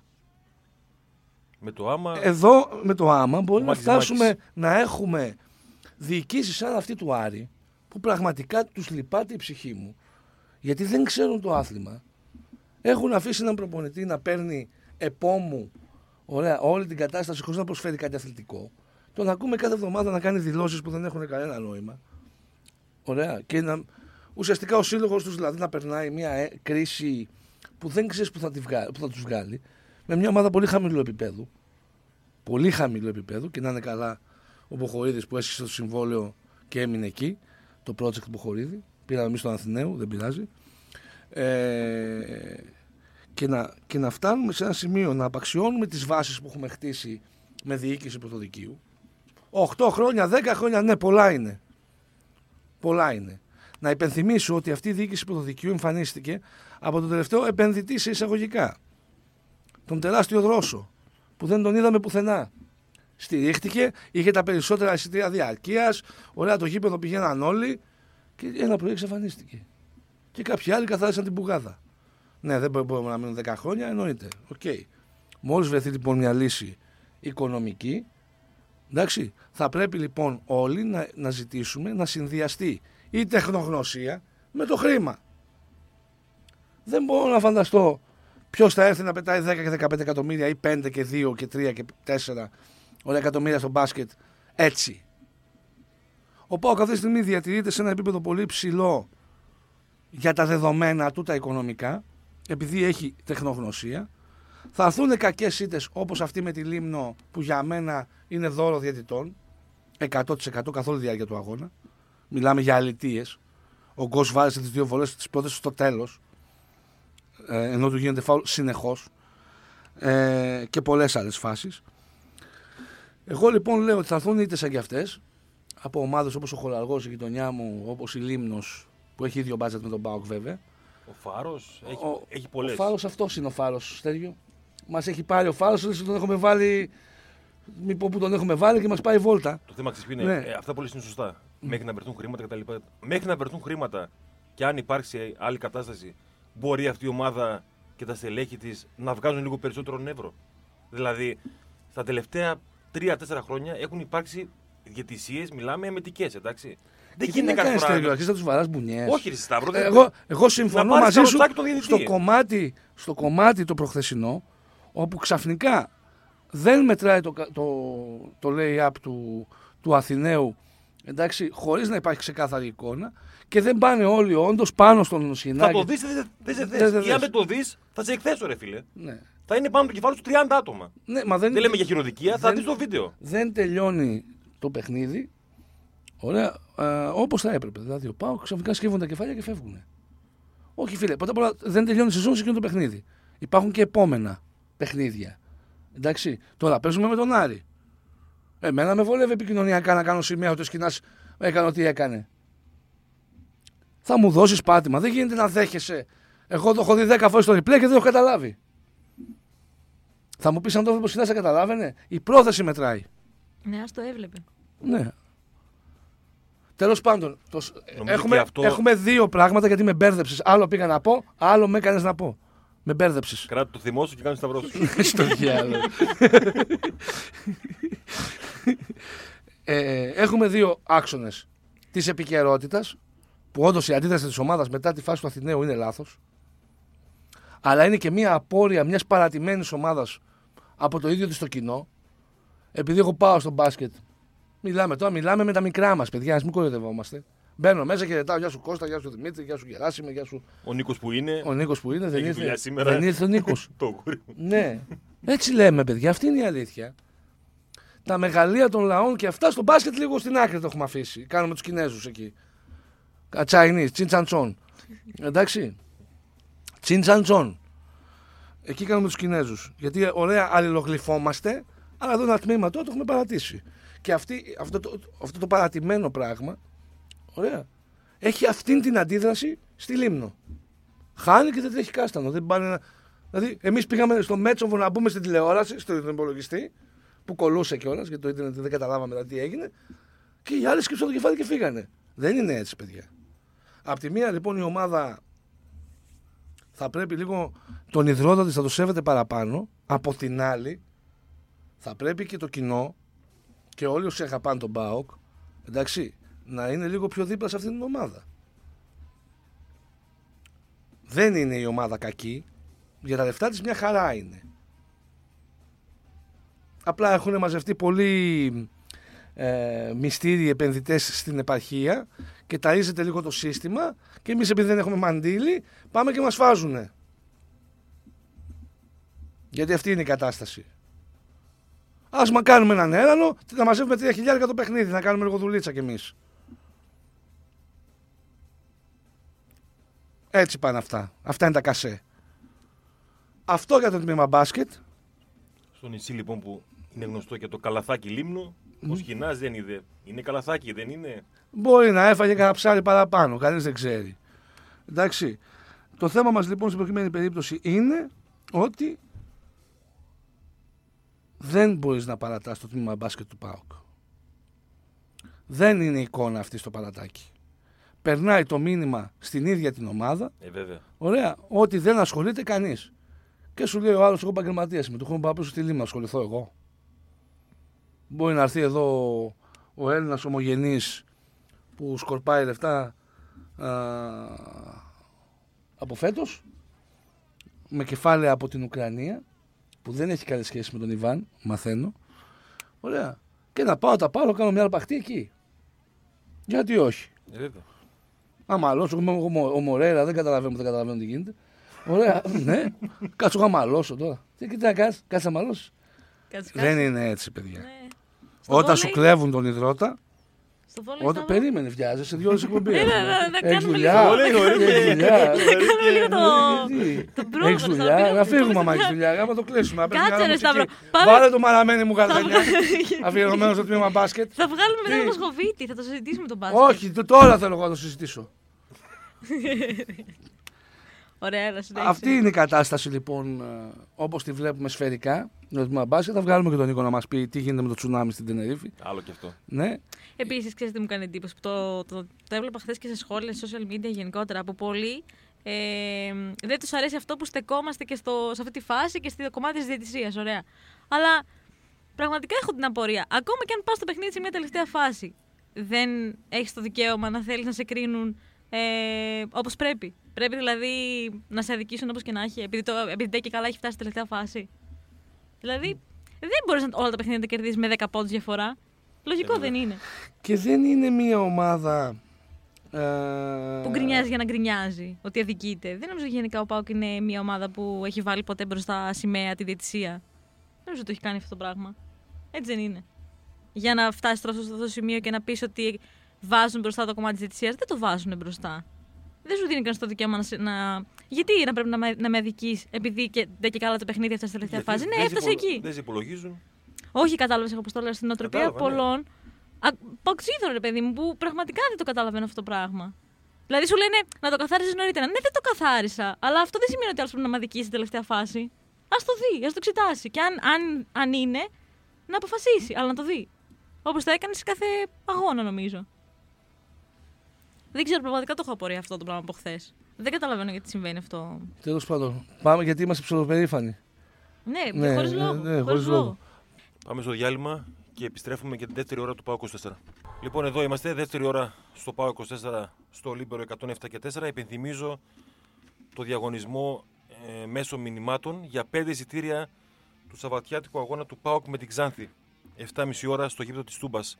Με το άμα. Εδώ με το άμα μπορεί να Μάκης, φτάσουμε Μάκης. να έχουμε διοικήσεις σαν αυτή του Άρη που πραγματικά τους λυπάται η ψυχή μου γιατί δεν ξέρουν το άθλημα. Έχουν αφήσει έναν προπονητή να παίρνει επόμου ωραία, όλη την κατάσταση χωρίς να προσφέρει κάτι αθλητικό. Τον ακούμε κάθε εβδομάδα να κάνει δηλώσεις που δεν έχουν κανένα νόημα. Ωραία. Και να, ουσιαστικά ο σύλλογος τους δηλαδή να περνάει μια ε, κρίση που δεν ξέρεις που θα, τη βγάλει, που θα τους βγάλει με μια ομάδα πολύ χαμηλού επίπεδου. Πολύ χαμηλού επίπεδου και να είναι καλά ο Μποχορίδης που έσχισε το συμβόλαιο και έμεινε εκεί. Το project του Μποχορίδη. Πήραμε εμείς τον Αθηναίου, δεν πειράζει. Ε, και, να, και να φτάνουμε σε ένα σημείο να απαξιώνουμε τις βάσεις που έχουμε χτίσει με διοίκηση πρωτοδικείου. 8 χρόνια, 10 χρόνια, ναι, πολλά είναι. Πολλά είναι. Να υπενθυμίσω ότι αυτή η διοίκηση πρωτοδικείου εμφανίστηκε από τον τελευταίο επενδυτή σε εισαγωγικά. Τον τεράστιο Δρόσο, που δεν τον είδαμε πουθενά. Στηρίχτηκε, είχε τα περισσότερα εισιτήρια διαρκείας, ωραία το γήπεδο πηγαίναν όλοι και ένα πρωί εξαφανίστηκε. Και κάποιοι άλλοι καθάρισαν την μπουγάδα. Ναι, δεν μπο- μπορούμε να μείνουν 10 χρόνια, εννοείται. Οκ. Μόλις βρεθεί λοιπόν μια λύση οικονομική, εντάξει, θα πρέπει λοιπόν όλοι να, να ζητήσουμε να συνδυαστεί η τεχνογνωσία με το χρήμα. Δεν μπορώ να φανταστώ ποιος θα έρθει να πετάει 10 και 15 εκατομμύρια ή 5 και 2 και 3 και 4 ωραία εκατομμύρια στο μπάσκετ έτσι; Ο Πάοκ αυτή τη στιγμή διατηρείται σε ένα επίπεδο πολύ ψηλό για τα δεδομένα του τα οικονομικά, επειδή έχει τεχνογνωσία. Θα έρθουν κακές ήττε όπως αυτή με τη Λίμνο που για μένα είναι δώρο διαιτητών 100% καθ' όλη τη διάρκεια του αγώνα. Μιλάμε για αλητίες. Ο Γκος βάζει τις δύο βολές τι πρώτε στο τέλος. Ε, ενώ του γίνεται φάουλ συνεχώς. Ε, και πολλές άλλες φάσεις. Εγώ λοιπόν λέω ότι θα έρθουν ήττε σαν και αυτές από ομάδες όπως ο Χολαργός, η γειτονιά μου, όπως η Λίμνος που έχει ίδιο μπάτζετ με τον Πάοκ βέβαια. Ο Φάρος έχει, Ο- έχει πολλές. Ο Φάρος αυτός είναι ο Φάρος, Στέργιο. Μας έχει πάρει ο Φάρος, τον έχουμε βάλει. Μη πω που τον έχουμε βάλει και μας πάει βόλτα. Το θέμα ξέρεις είναι; Ναι. Ε, αυτά πολύ είναι σωστά. Μέχρι να βρεθούν χρήματα κτλ. Μέχρι να βρεθούν χρήματα και αν υπάρξει άλλη κατάσταση, μπορεί αυτή η ομάδα και τα στελέχη της να βγάζουν λίγο περισσότερο νεύρο. Δηλαδή, στα τελευταία 3-4 χρόνια έχουν υπάρξει διαιτησίες, μιλάμε εμετικέ, εντάξει. Δεν Και τι να γίνεται κάνεις κάθε φορά. Στέργιο, αρχίζεις να τους βαράς μπουνιές. Όχι, ρε Σταύρο, δεν- Εγώ, εγώ συμφωνώ Να πάρεις μαζί σου καροτσάκι τον διαιτητή. στο κομμάτι, στο κομμάτι το προχθεσινό, όπου ξαφνικά δεν μετράει το, κα- το, το lay-up του, του Αθηναίου εντάξει, χωρίς να υπάρχει ξεκάθαρη εικόνα και δεν πάνε όλοι όντως πάνω στον Θα Σινάκη. το δεις, δεν δεν σε Δεν σε θες. Ή αν θες. δεν το δεις, θα σε εκθέσω, ρε φίλε. Ναι. Θα είναι πάνω από το κεφάλι σου 30 άτομα. Ναι, μα δεν, Δεν λέμε για χειροδικία, θα δεν- δεις το βίντεο. δεν τελειώνει το παιχνίδι ωραία, ε, όπως θα έπρεπε. Δηλαδή, ο Πάο ξαφνικά σκύβουν τα κεφάλια και φεύγουν. Όχι, φίλε, πρώτα απ' όλα δεν τελειώνει η σεζόν σε εκείνο το παιχνίδι. Υπάρχουν και επόμενα παιχνίδια. Εντάξει, τώρα παίζουμε με τον Άρη. Εμένα με βολεύει επικοινωνιακά να κάνω σημαία ότι ο σκηνά έκανε ό,τι έκανε. Θα μου δώσεις πάτημα. Δεν γίνεται να δέχεσαι. Εγώ το έχω δει 10 φορές στο replay και δεν το έχω καταλάβει. Θα μου πεις αν το έβλεπε ο σκηνά, θα καταλάβαινε; Η πρόθεση μετράει. Ναι, α το έβλεπε. Ναι. Τέλος πάντων, το... σ- Νομίζω έχουμε, και αυτό- έχουμε δύο πράγματα γιατί με μπέρδεψες. Άλλο πήγα να πω, άλλο με έκανες να πω. Με μπέρδεψες. Κράτα το θυμό σου και κάνει σταυρό σου. Στο διάλογο. ε, έχουμε δύο άξονες της επικαιρότητας που όντως η αντίδραση της ομάδας μετά τη φάση του Αθηναίου είναι λάθος. αλλά είναι και μια απόρρεια μιας παρατημένης ομάδας από το ίδιο της το κοινό. Επειδή εγώ πάω στο μπάσκετ, μιλάμε τώρα, μιλάμε με τα μικρά μας παιδιά, ας μην κοροϊδευόμαστε. Μπαίνω μέσα και ρωτάω, Γεια σου Κώστα, Γεια σου Δημήτρη, Γεια σου Γεράσιμη, Γεια σου. Ο Νίκος που είναι. Ο Νίκος που είναι, δεν Έχει ήρθε. δουλειά σήμερα. Δεν ήρθε ο Νίκος. Το γούρι μου. ναι. Έτσι λέμε, παιδιά, αυτή είναι η αλήθεια. Τα μεγαλεία των λαών και αυτά στο μπάσκετ λίγο στην άκρη το έχουμε αφήσει. Κάνουμε τους Κινέζους εκεί. Τσάινι, Τσιντσαντσόν. Εντάξει. Τσιντσαντσόν. Εκεί κάνουμε τους Κινέζους. Γιατί ωραία αλληλογλυφόμαστε, αλλά εδώ ένα τμήμα τώρα το έχουμε παρατήσει. Και αυτή, αυτό, το, αυτό το παρατημένο πράγμα, ωραία, έχει αυτήν την αντίδραση στη Λίμνο. Χάνει και δεν τρέχει κάστανο. Δεν πάνε να... Δηλαδή, εμείς πήγαμε στο Μέτσοβο να μπούμε στην τηλεόραση, στον υπολογιστή, που κολούσε κιόλας, γιατί το Ιντερνετ δεν καταλάβαμε μετά τι έγινε, και οι άλλοι σκύψαν το κεφάλι και φύγανε. Δεν είναι έτσι, παιδιά. Απ' τη μία λοιπόν η ομάδα θα πρέπει λίγο τον ιδρώτα της θα το σέβεται παραπάνω. Από την άλλη θα πρέπει και το κοινό και όλοι όσοι αγαπάνε τον ΠΑΟΚ εντάξει, να είναι λίγο πιο δίπλα σε αυτήν την ομάδα. Δεν είναι η ομάδα κακή. Για τα λεφτά της μια χαρά είναι. Απλά έχουν μαζευτεί πολλοί ε, μυστήριοι επενδυτές στην επαρχία και ταΐζεται λίγο το σύστημα και εμείς επειδή δεν έχουμε μαντίλι πάμε και μας φάζουνε. Γιατί αυτή είναι η κατάσταση. Ας μα κάνουμε έναν έρανο, να μαζεύουμε 3 χιλιάρικα το παιχνίδι, να κάνουμε λίγο δουλίτσα κι εμείς. Έτσι πάνε αυτά. Αυτά είναι τα κασέ. Αυτό για το τμήμα μπάσκετ. Στο νησί λοιπόν που είναι γνωστό και το καλαθάκι λίμνου, ο Σχοινάς δεν είδε. Είναι καλαθάκι, δεν είναι; Μπορεί να έφαγε κανένα ψάρι παραπάνω, κανείς δεν ξέρει. Εντάξει. Το θέμα μας λοιπόν στην προκειμένη περίπτωση είναι ότι δεν μπορείς να παρατάς το τμήμα μπάσκετ του ΠΑΟΚ. Δεν είναι εικόνα αυτή στο παρατάκι. Περνάει το μήνυμα στην ίδια την ομάδα, Ε, βέβαια. ωραία, ότι δεν ασχολείται κανείς. Και σου λέει ο άλλος, εγώ επαγγελματίας είμαι, του χρόνου πάω πίσω στη Λίμνα, ασχοληθώ εγώ. Μπορεί να έρθει εδώ ο Έλληνας ομογενής που σκορπάει λεφτά α, από φέτος με κεφάλαια από την Ουκρανία που δεν έχει καλή σχέση με τον Ιβάν, μαθαίνω. Ωραία. Και να πάω, τα πάρω, κάνω μια αρπαχτή εκεί. Γιατί όχι; Ε, βέβαια. Άμα αλώσω, εγώ είμαι ο- ο Μορέρα, δεν καταλαβαίνω, δεν καταλαβαίνω τι γίνεται. Ωραία, ναι. Κάτσω εγώ να μαλώσω τώρα. Τι τι να κάνεις, κάτσε να μαλώσεις. Κάτσε, κάτσε. Δεν είναι έτσι, παιδιά. Ναι. Στο Όταν σου βόλεϊ- κλέβουν τον υδρότα, Στο βόλεϊ όταν Σταύρο, περίμενε, βιάζεσαι δύο ώρες εκπομπή. Ναι, ναι, έχουμε. ναι, να Έχεις κάνουμε δουλειά. λίγο. Ωραία, ωραία. Έχεις δουλειά. Κάνουμε λίγο το- Γιατί; το πρόγραμμα, Έχεις θα δουλειά, πήγαμε- να φύγουμε άμα έχεις δουλειά, άμα το κλείσουμε. να παίζει Κάτσε, μια ρε, μουσική. Σταύρο. Πάμε- Βάλε το μαραμένη μου γαρδανιά, αφιερωμένο στο τμήμα μπάσκετ. Θα βγάλουμε μετά Τι; το Μοσχοβίτη, θα το συζητήσουμε τον μπάσκετ. Όχι, το- τώρα θέλω εγώ να το συζητήσω. Ωραία, έλα, συνέχισε. Αυτή είναι η κατάσταση λοιπόν όπως τη βλέπουμε σφαιρικά. Το τμήμα μπάσκετ. Θα βγάλουμε και τον Νίκο να μας πει τι γίνεται με το τσουνάμι στην Τενερίφη. Άλλο και αυτό. Ναι. Επίσης, ξέρετε τι μου κάνει εντύπωση. που Το, το, το έβλεπα χθες και σε σχόλια, σε social media γενικότερα. Από πολλοί ε, δεν τους αρέσει αυτό που στεκόμαστε και στο, σε αυτή τη φάση και στη κομμάτι της διαιτησίας. Ωραία. Αλλά πραγματικά έχω την απορία. Ακόμα και αν πας στο παιχνίδι σε μια τελευταία φάση, δεν έχεις το δικαίωμα να θέλεις να σε κρίνουν ε, όπως πρέπει. Πρέπει δηλαδή να σε αδικήσουν όπως και να έχει, επειδή, το, επειδή δεν και καλά έχει φτάσει στη τελευταία φάση. Δηλαδή, δεν μπορείς όλα τα παιχνίδια να τα κερδίσει με 10 πόντους διαφορά. Λογικό Ε, δεν είναι. Και δεν είναι μια ομάδα. Ε, Που γκρινιάζει για να γκρινιάζει, ότι αδικείται. Δεν νομίζω γενικά ο Πάουκ είναι μια ομάδα που έχει βάλει ποτέ μπροστά σημαία τη διαιτησία. Δεν νομίζω ότι το έχει κάνει αυτό το πράγμα. Έτσι δεν είναι. Για να φτάσεις τόσο στο αυτό το σημείο και να πεις ότι βάζουν μπροστά το κομμάτι της διαιτησίας, δεν το βάζουν μπροστά. Δεν σου δίνει καν το δικαίωμα να, σε- να. Γιατί να πρέπει να με, να με αδικείς επειδή και, δεν και καλά το παιχνίδι έφτασε στη τελευταία Γιατί φάση; Ναι, δεν έφτασε σε υπολο- εκεί. Δεν σε υπολογίζουν. Όχι, κατάλαβες εγώ πώ το λέω στην οτροπία Κατάλαβα, ναι. πολλών. Παξίδων, ρε παιδί μου, που πραγματικά δεν το καταλαβαίνω αυτό το πράγμα. Δηλαδή σου λένε να το καθάρισε νωρίτερα. Ναι, δεν το καθάρισα. Αλλά αυτό δεν σημαίνει ότι άλλος πρέπει να με αδικήσει στην τελευταία φάση. Α το δει, ας το εξετάσει. Και αν, αν, αν είναι, να αποφασίσει, αλλά να το δει. Όπως το έκανες σε κάθε αγώνα, νομίζω. Δεν ξέρω, πραγματικά το έχω απορία αυτό το πράγμα από χθες. Δεν καταλαβαίνω γιατί συμβαίνει αυτό. Τέλος πάντων. Πάμε γιατί είμαστε ψηλοπερήφανοι. Ναι, Ναι, χωρίς ναι, λόγο. ναι, χωρίς χωρίς λόγο. λόγο. Πάμε στο διάλειμμα και επιστρέφουμε για την δεύτερη ώρα του ΠΑΟΚ 24. Λοιπόν, εδώ είμαστε, δεύτερη ώρα στο ΠΑΟΚ 24 στο Λίμπερο 107 και 4. Υπενθυμίζω το διαγωνισμό ε, μέσω μηνυμάτων για 5 εισιτήρια του Σαββατιάτικου αγώνα του ΠΑΟΚ με την Ξάνθη. 7.30 ώρα στο γήπεδο της Τούμπας.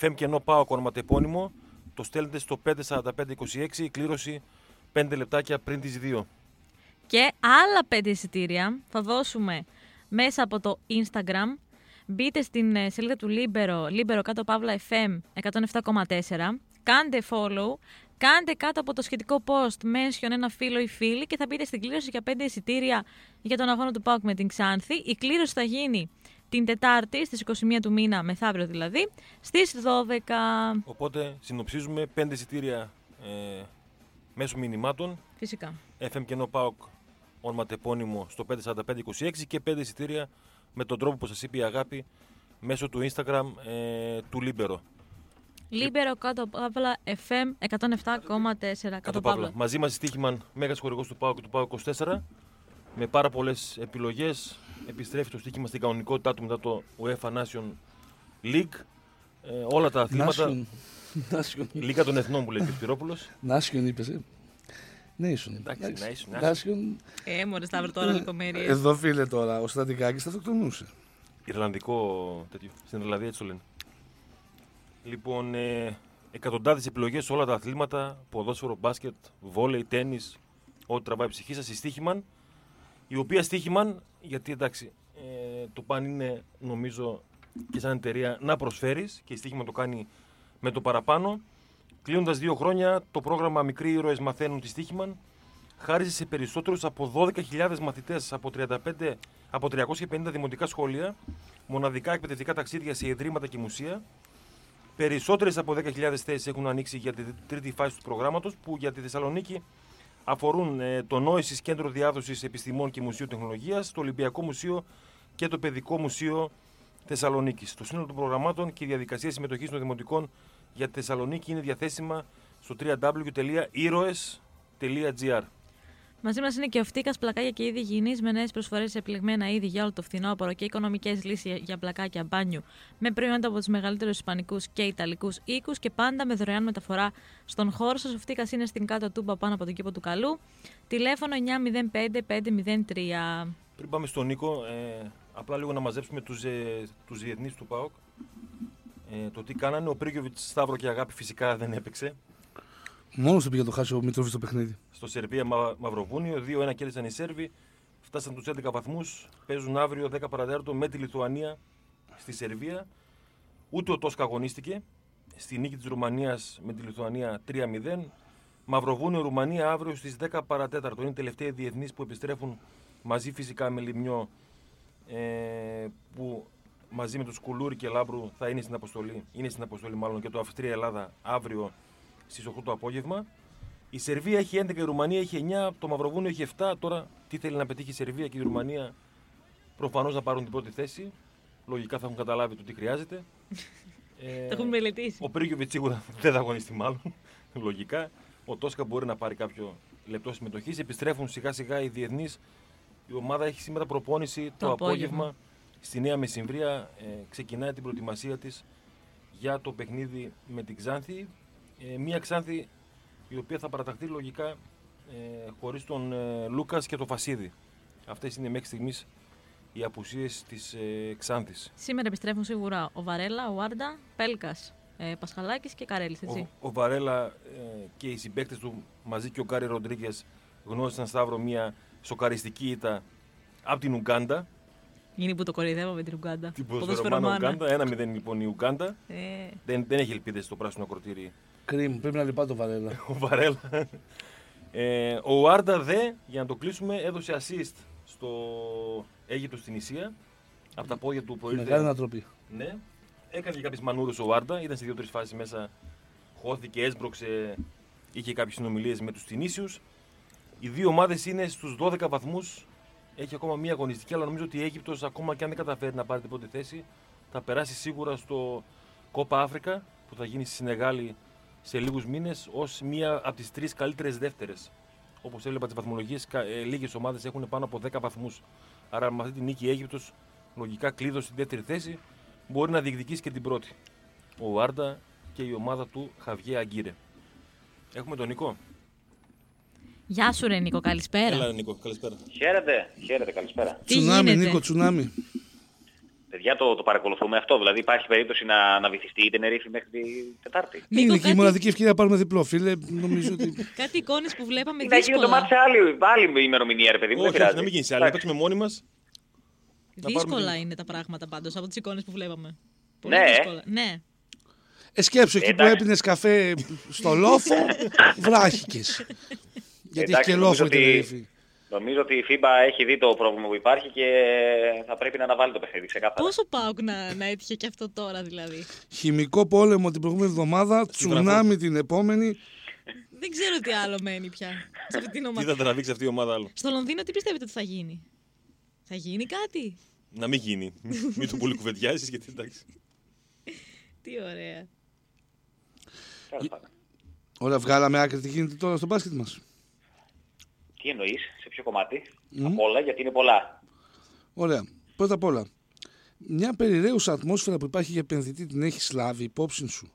FM και ενώ ΠΑΟΚ ονοματεπώνυμο, το στέλνετε στο 54526, η κλήρωση 5 λεπτάκια πριν τις 2. Και άλλα πέντε εισιτήρια θα δώσουμε μέσα από το Instagram. Μπείτε στην ε, σελίδα του Libero, Libero κάτω παύλα FM 107,4. Κάντε follow, κάντε κάτω από το σχετικό post mention ένα φίλο ή φίλη και θα μπείτε στην κλήρωση για πέντε εισιτήρια για τον αγώνα του ΠΑΟΚ με την Ξάνθη. Η κλήρωση θα γίνει την Τετάρτη στις 21 του μήνα, μεθαύριο δηλαδή, στις 12. Οπότε συνοψίζουμε 5 εισιτήρια ε, μέσω μηνυμάτων. Φυσικά. FM κενό ΠΑΟΚ ονοματεπώνυμο στο 54526 και 5 εισιτήρια με τον τρόπο που σας είπε η αγάπη μέσω του Instagram ε, του Libero. Libero κάτω παύλα FM 107,4 κάτω παύλα. Μαζί μας η Stoiximan, μέγας χορηγός του ΠΑΟΚ και του ΠΑΟΚ 24 με πάρα πολλές επιλογές επιστρέφει το στοίχημα στην κανονικότητά του μετά το UEFA Nation League ε, όλα τα αθλήματα Nation. Nation. Λίγα των Εθνών που λέει και ο Σπυρόπουλος Nation είπες, ε. Nation. Εντάξει, Nation, Nation. Ε, μωρές, Σταύρο, τώρα λεπτομέρειες. Εδώ φίλε τώρα, ο Στρατικάκης θα αυτοκτονούσε. Ιρλανδικό τέτοιο. Στην Ιρλανδία έτσι το λένε. Λοιπόν, ε, εκατοντάδες επιλογές σε όλα τα αθλήματα: ποδόσφαιρο, μπάσκετ, βόλεϊ, τέννη, ό,τι τραβάει η ψυχή σας. Η Στίχημαν, η οποία Στίχημαν, γιατί εντάξει, ε, το παν είναι νομίζω και σαν εταιρεία να προσφέρεις και η Στίχημαν το κάνει με το παραπάνω. Κλείνοντας δύο χρόνια, το πρόγραμμα Μικροί Ήρωες Μαθαίνουν τη Στίχημαν χάριζε σε περισσότερους από 12.000 μαθητές από, 35, από 350 δημοτικά σχολεία, μοναδικά εκπαιδευτικά ταξίδια σε ιδρύματα και μουσεία. Περισσότερες από 10.000 θέσεις έχουν ανοίξει για την τρίτη φάση του προγράμματος, που για τη Θεσσαλονίκη αφορούν ε, το Νόηση Κέντρο Διάδοσης Επιστημών και Μουσείου Τεχνολογίας, το Ολυμπιακό Μουσείο και το Παιδικό Μουσείο Θεσσαλονίκης. Το σύνολο των προγραμμάτων και η διαδικασία συμμετοχής των δημοτικών για τη Θεσσαλονίκη είναι διαθέσιμα στο www.heroes.gr. Μαζί μας είναι και ο Φτύκα πλακάκια και είδη υγιεινή με νέες προσφορές σε επιλεγμένα είδη για όλο το φθινόπωρο και οικονομικές λύσεις για πλακάκια μπάνιου με προϊόντα από τους μεγαλύτερους Ισπανικούς και Ιταλικούς οίκους και πάντα με δωρεάν μεταφορά στον χώρο σας. Ο Φτύκα είναι στην κάτω τούμπα πάνω από τον κήπο του Καλού. Τηλέφωνο 905-503. Πριν πάμε στον Νίκο, ε, απλά λίγο να μαζέψουμε τους, ε, τους διεθνείς του ΠΑΟΚ. Ε, το τι κάνανε, ο Πρίγκοβιτς Σταύρο και Αγάπη φυσικά δεν έπαιξε. Μόνος του πήγε το χάσει ο Μητρόφης στο παιχνίδι. Στο Σερβία Μα, Μαυροβούνιο, 2-1 κέρδισαν οι Σέρβοι. Φτάσαν τους 11 βαθμούς. Παίζουν αύριο 10 παρατέταρτο με τη Λιθουανία στη Σερβία. Ούτε ο Τόσκα αγωνίστηκε. Στη νίκη της Ρουμανίας με τη Λιθουανία 3-0. Μαυροβούνιο Ρουμανία αύριο στις 10 παρατέταρτο. Είναι οι τελευταίοι διεθνεί που επιστρέφουν μαζί φυσικά με Λιμιό. Ε, που μαζί με τους Κουλούρη και Λάμπρου θα είναι στην αποστολή. Είναι στην αποστολή μάλλον και το Αυστρία Ελλάδα αύριο στις 8 το απόγευμα. Η Σερβία έχει 11, η Ρουμανία έχει 9, το Μαυροβούνιο έχει 7. Τώρα τι θέλει να πετύχει η Σερβία και η Ρουμανία προφανώς να πάρουν την πρώτη θέση. Λογικά θα έχουν καταλάβει το τι χρειάζεται. ε, Το έχουμε μελετήσει. ο Πρίγκοβιτ σίγουρα δεν θα αγωνιστεί μάλλον. Λογικά. Ο Τόσκα μπορεί να πάρει κάποιο λεπτό συμμετοχή. Επιστρέφουν σιγά σιγά οι διεθνείς. Η ομάδα έχει σήμερα προπόνηση το, Το απόγευμα. απόγευμα. στη Νέα Μεσημβρία. Ε, ξεκινάει την προετοιμασία της για το παιχνίδι με την Ξάνθη. Ε, μία Ξάνθη η οποία θα παραταχθεί λογικά ε, χωρίς τον ε, Λούκας και τον Φασίδη. Αυτές είναι μέχρι στιγμής οι απουσίες της ε, Ξάνθης. Σήμερα επιστρέφουν σίγουρα ο Βαρέλα, ο Άρντα, Πέλκας, ε, Πασχαλάκης και Καρέλης. Έτσι. Ο, ο Βαρέλα ε, και οι συμπαίκτες του μαζί και ο Γκάρι Ροντρίγκες γνώρισαν Σταύρο μια σοκαριστική ήττα από την Ουγκάντα. Είναι που το κοροϊδεύαμε την Ουγκάντα. Την Ποδοσφαιρομάνα. ποδοσφαιρομάνα Ουγκάντα. Ένα 0 λοιπόν η Ουγκάντα. Ε, Δεν, δεν έχει ελπίδες στο πράσινο ακροτήρι Κρίμ, πρέπει να λυπά το Βαρέλα. ο Βαρέλα. Ε, ο Άρντα δε, για να το κλείσουμε, έδωσε assist στο Αίγυπτο στην Ισία. Από τα πόδια του προήλθε. Μεγάλη ανατροπή. Ναι. Έκανε και κάποιες μανούρες ο Άρντα. Ήταν σε δύο-τρει φάσεις μέσα. Χώθηκε, έσπρωξε. Είχε κάποιες συνομιλίες με τους Τινήσιους. Οι δύο ομάδες είναι στους 12 βαθμούς. Έχει ακόμα μία αγωνιστική, αλλά νομίζω ότι η Αίγυπτος ακόμα και αν δεν καταφέρει να πάρει την πρώτη θέση, θα περάσει σίγουρα στο Κόπα Αφρικα που θα γίνει στη Σενεγάλη σε λίγους μήνες ως μία από τις τρεις καλύτερες δεύτερες. Όπως έβλεπα τις βαθμολογίες, λίγες ομάδες έχουν πάνω από 10 βαθμούς. Άρα με αυτή τη νίκη η Αίγυπτος λογικά κλείδωσε στην δεύτερη θέση. Μπορεί να διεκδικήσει και την πρώτη. Ο Άρντα και η ομάδα του Χαβιέ Αγκύρε. Έχουμε τον Νικό. Γεια σου, ρε Νίκο, καλησπέρα. Έλα, Νίκο, καλησπέρα. Χαίρετε, χαίρετε, καλησπέρα. Τι τσουνάμι, γίνεται; Νίκο, τσουνάμι. Παιδιά, το, το παρακολουθούμε αυτό. Δηλαδή, υπάρχει περίπτωση να, να βυθιστεί η Τενερίφη μέχρι την Τετάρτη. Νίκο, Είναι και η κάτι- μοναδική ευκαιρία να πάρουμε διπλό, φίλε. Νομίζω ότι. Κάτι εικόνες που βλέπαμε Να γίνει το δύσκολα. μάτι σε άλλη, άλλη ημερομηνία, ρε παιδί μου. Όχι, δεν όχι, πειράζει. να μην γίνει σε άλλη. Να Εντάξει. παίξουμε μόνοι μας. Δύσκολα πάρουμε- είναι τα πράγματα πάντως από τις εικόνες που βλέπαμε. Πολύ Ναι. δύσκολα. Ναι. Ε, σκέψου, εκεί που Εντάξει. έπινες καφέ στο λόφο, βράχηκες. Γιατί έχει Εντάξει, και νομίζω λόφο η ότι- Τενερίφη. Νομίζω ότι η FIBA έχει δει το πρόβλημα που υπάρχει και θα πρέπει να αναβάλει το παιχνίδι ξεκάθαρα. Πόσο πάω να, να έτυχε και αυτό τώρα δηλαδή; Χημικό πόλεμο την προηγούμενη εβδομάδα, τσουνάμι την επόμενη. Δεν ξέρω τι άλλο μένει πια σε αυτή την Τι ομάδα. θα τραβήξει αυτή η ομάδα άλλο. Στο Λονδίνο τι πιστεύετε ότι θα γίνει; Θα γίνει κάτι; Να μην γίνει. μην το πολύ κουβεντιάζει γιατί εντάξει. Τι ωραία. Τέλος πάντων. Ωραία, βγάλαμε άκρη τι γίνεται τώρα στο μπάσκετ μας; Τι εννοείς, σε ποιο κομμάτι; Μμ. Απ' όλα, γιατί είναι πολλά. Ωραία. Πρώτα απ' όλα, μια περιραίουσα ατμόσφαιρα που υπάρχει για επενδυτή την έχεις λάβει υπόψη σου;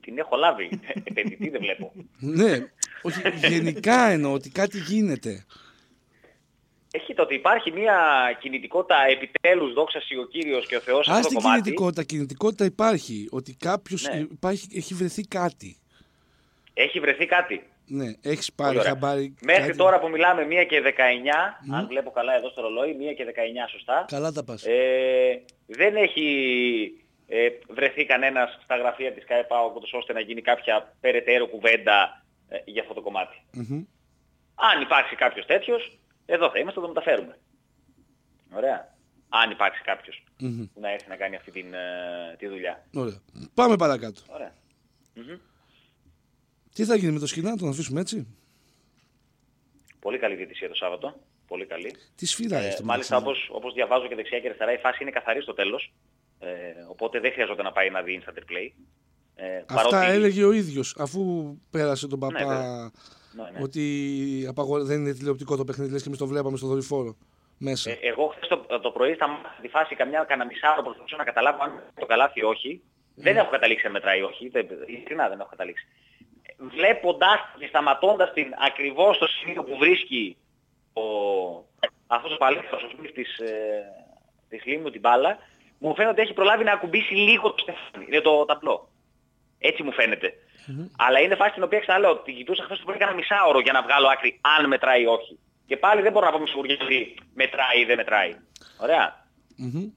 Την έχω λάβει. Επενδυτή δεν βλέπω. ναι, όχι, γενικά εννοώ ότι κάτι γίνεται. Έχει το ότι υπάρχει μια κινητικότητα επιτέλους, δόξα σοι ο Κύριος και ο Θεός σε Α αυτό την το κομμάτι. κινητικότητα, κινητικότητα υπάρχει. Ότι κάποιος Ναι. έχει βρεθεί κάτι. Έχει βρεθεί κάτι. Ναι, έχεις Πολύ πάρει ωραία. χαμπάρι. Μέχρι κάτι. τώρα που μιλάμε 1 και 19, αν βλέπω καλά εδώ στο ρολόι, 1 και 19 σωστά. Καλά τα πας. Ε, δεν έχει ε, βρεθεί κανένας στα γραφεία της ΚΑΕΠΑ ώστε να γίνει κάποια περαιτέρω κουβέντα ε, για αυτό το κομμάτι. Μμμ. Αν υπάρξει κάποιος τέτοιος, εδώ θα είμαστε, θα το μεταφέρουμε. Ωραία. Αν υπάρξει κάποιος Μμμ. που να έρθει να κάνει αυτή την, ε, τη δουλειά. Ωραία. Πάμε παρακάτω. Ωραία. Μμμ. Τι θα γίνει με το σκηνά, τον αφήσουμε έτσι; Πολύ καλή διαιτησία το Σάββατο. Πολύ καλή. Τι σφύρα Ε, έχει το μάλιστα μεταξύ. όπως, όπως διαβάζω και δεξιά και αριστερά η φάση είναι καθαρή στο τέλος. Ε, οπότε δεν χρειαζόταν να πάει να δει instant replay. Ε, Αυτά έλεγε ο ίδιος αφού πέρασε τον παπά βέβαια. Ναι, ναι. ότι απαγορε... δεν είναι τηλεοπτικό το παιχνίδι λες και εμείς το βλέπαμε στο δορυφόρο μέσα. Ε, εγώ χθες το, το πρωί σταμάτησα τη φάση καμιά κανένα μισάωρο προσπαθούσα να καταλάβω αν το καλάθι ή όχι. Δεν έχω καταλήξει αν μετράει ή όχι. Δεν, ειλικρινά δεν έχω καταλήξει. Βλέποντας και σταματώντας την ακριβώς στο σημείο που βρίσκει ο, αυτός ο παλαιός ο Σμιθ της, ε, της Λίμνου την μπάλα, μου φαίνεται ότι έχει προλάβει να ακουμπήσει λίγο το στεφάνι. Είναι το ταπλό. Έτσι μου φαίνεται. Αλλά είναι φάση την οποία ξαναλέω ότι κοιτούσα χθες το πρωί κάνα μισάωρο για να βγάλω άκρη αν μετράει ή όχι. Και πάλι δεν μπορώ να πω με σιγουριά ότι μετράει ή δεν μετράει. Ωραία. Μμμ.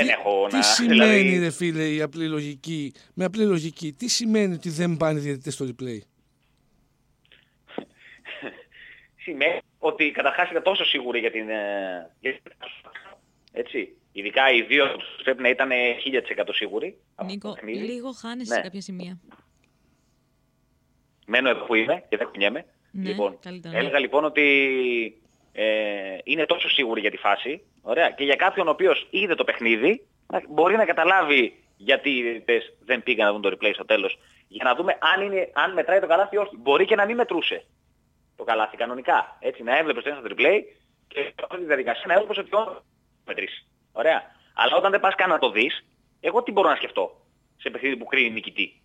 Εντάξει. Δεν τι, έχω τι να... σημαίνει δηλαδή, ρε φίλε η απλή λογική, με απλή λογική, τι σημαίνει ότι δεν πάνε οι διαιτητές στο replay; σημαίνει ότι καταρχάς είναι τόσο σίγουροι για την... ε, για την- Έτσι. Ειδικά οι δύο τους πρέπει να ήταν 1000% σίγουροι. από το Νίκο, παιχνίδι. λίγο χάνεσαι Ναι. σε κάποια σημεία. Μένω εδώ που είμαι και δεν κουνιέμαι. Ναι, λοιπόν, καλύτερα, ναι. έλεγα λοιπόν ότι ε, είναι τόσο σίγουροι για τη φάση. Ωραία. Και για κάποιον ο οποίος είδε το παιχνίδι, να- μπορεί να καταλάβει γιατί οι διαιτητές δεν πήγαν να δουν το replay στο τέλος. Για να δούμε αν, είναι, αν μετράει το καλάθι ή όχι. Μπορεί και να μην μετρούσε το καλάθι κανονικά. Έτσι, να έβλεπε το instant replay και αυτή τη διαδικασία να έβλεπε ότι όντως μετρήσει. Ωραία. Αλλά όταν δεν πας καν να το δεις, εγώ τι μπορώ να σκεφτώ σε παιχνίδι που κρίνει νικητή.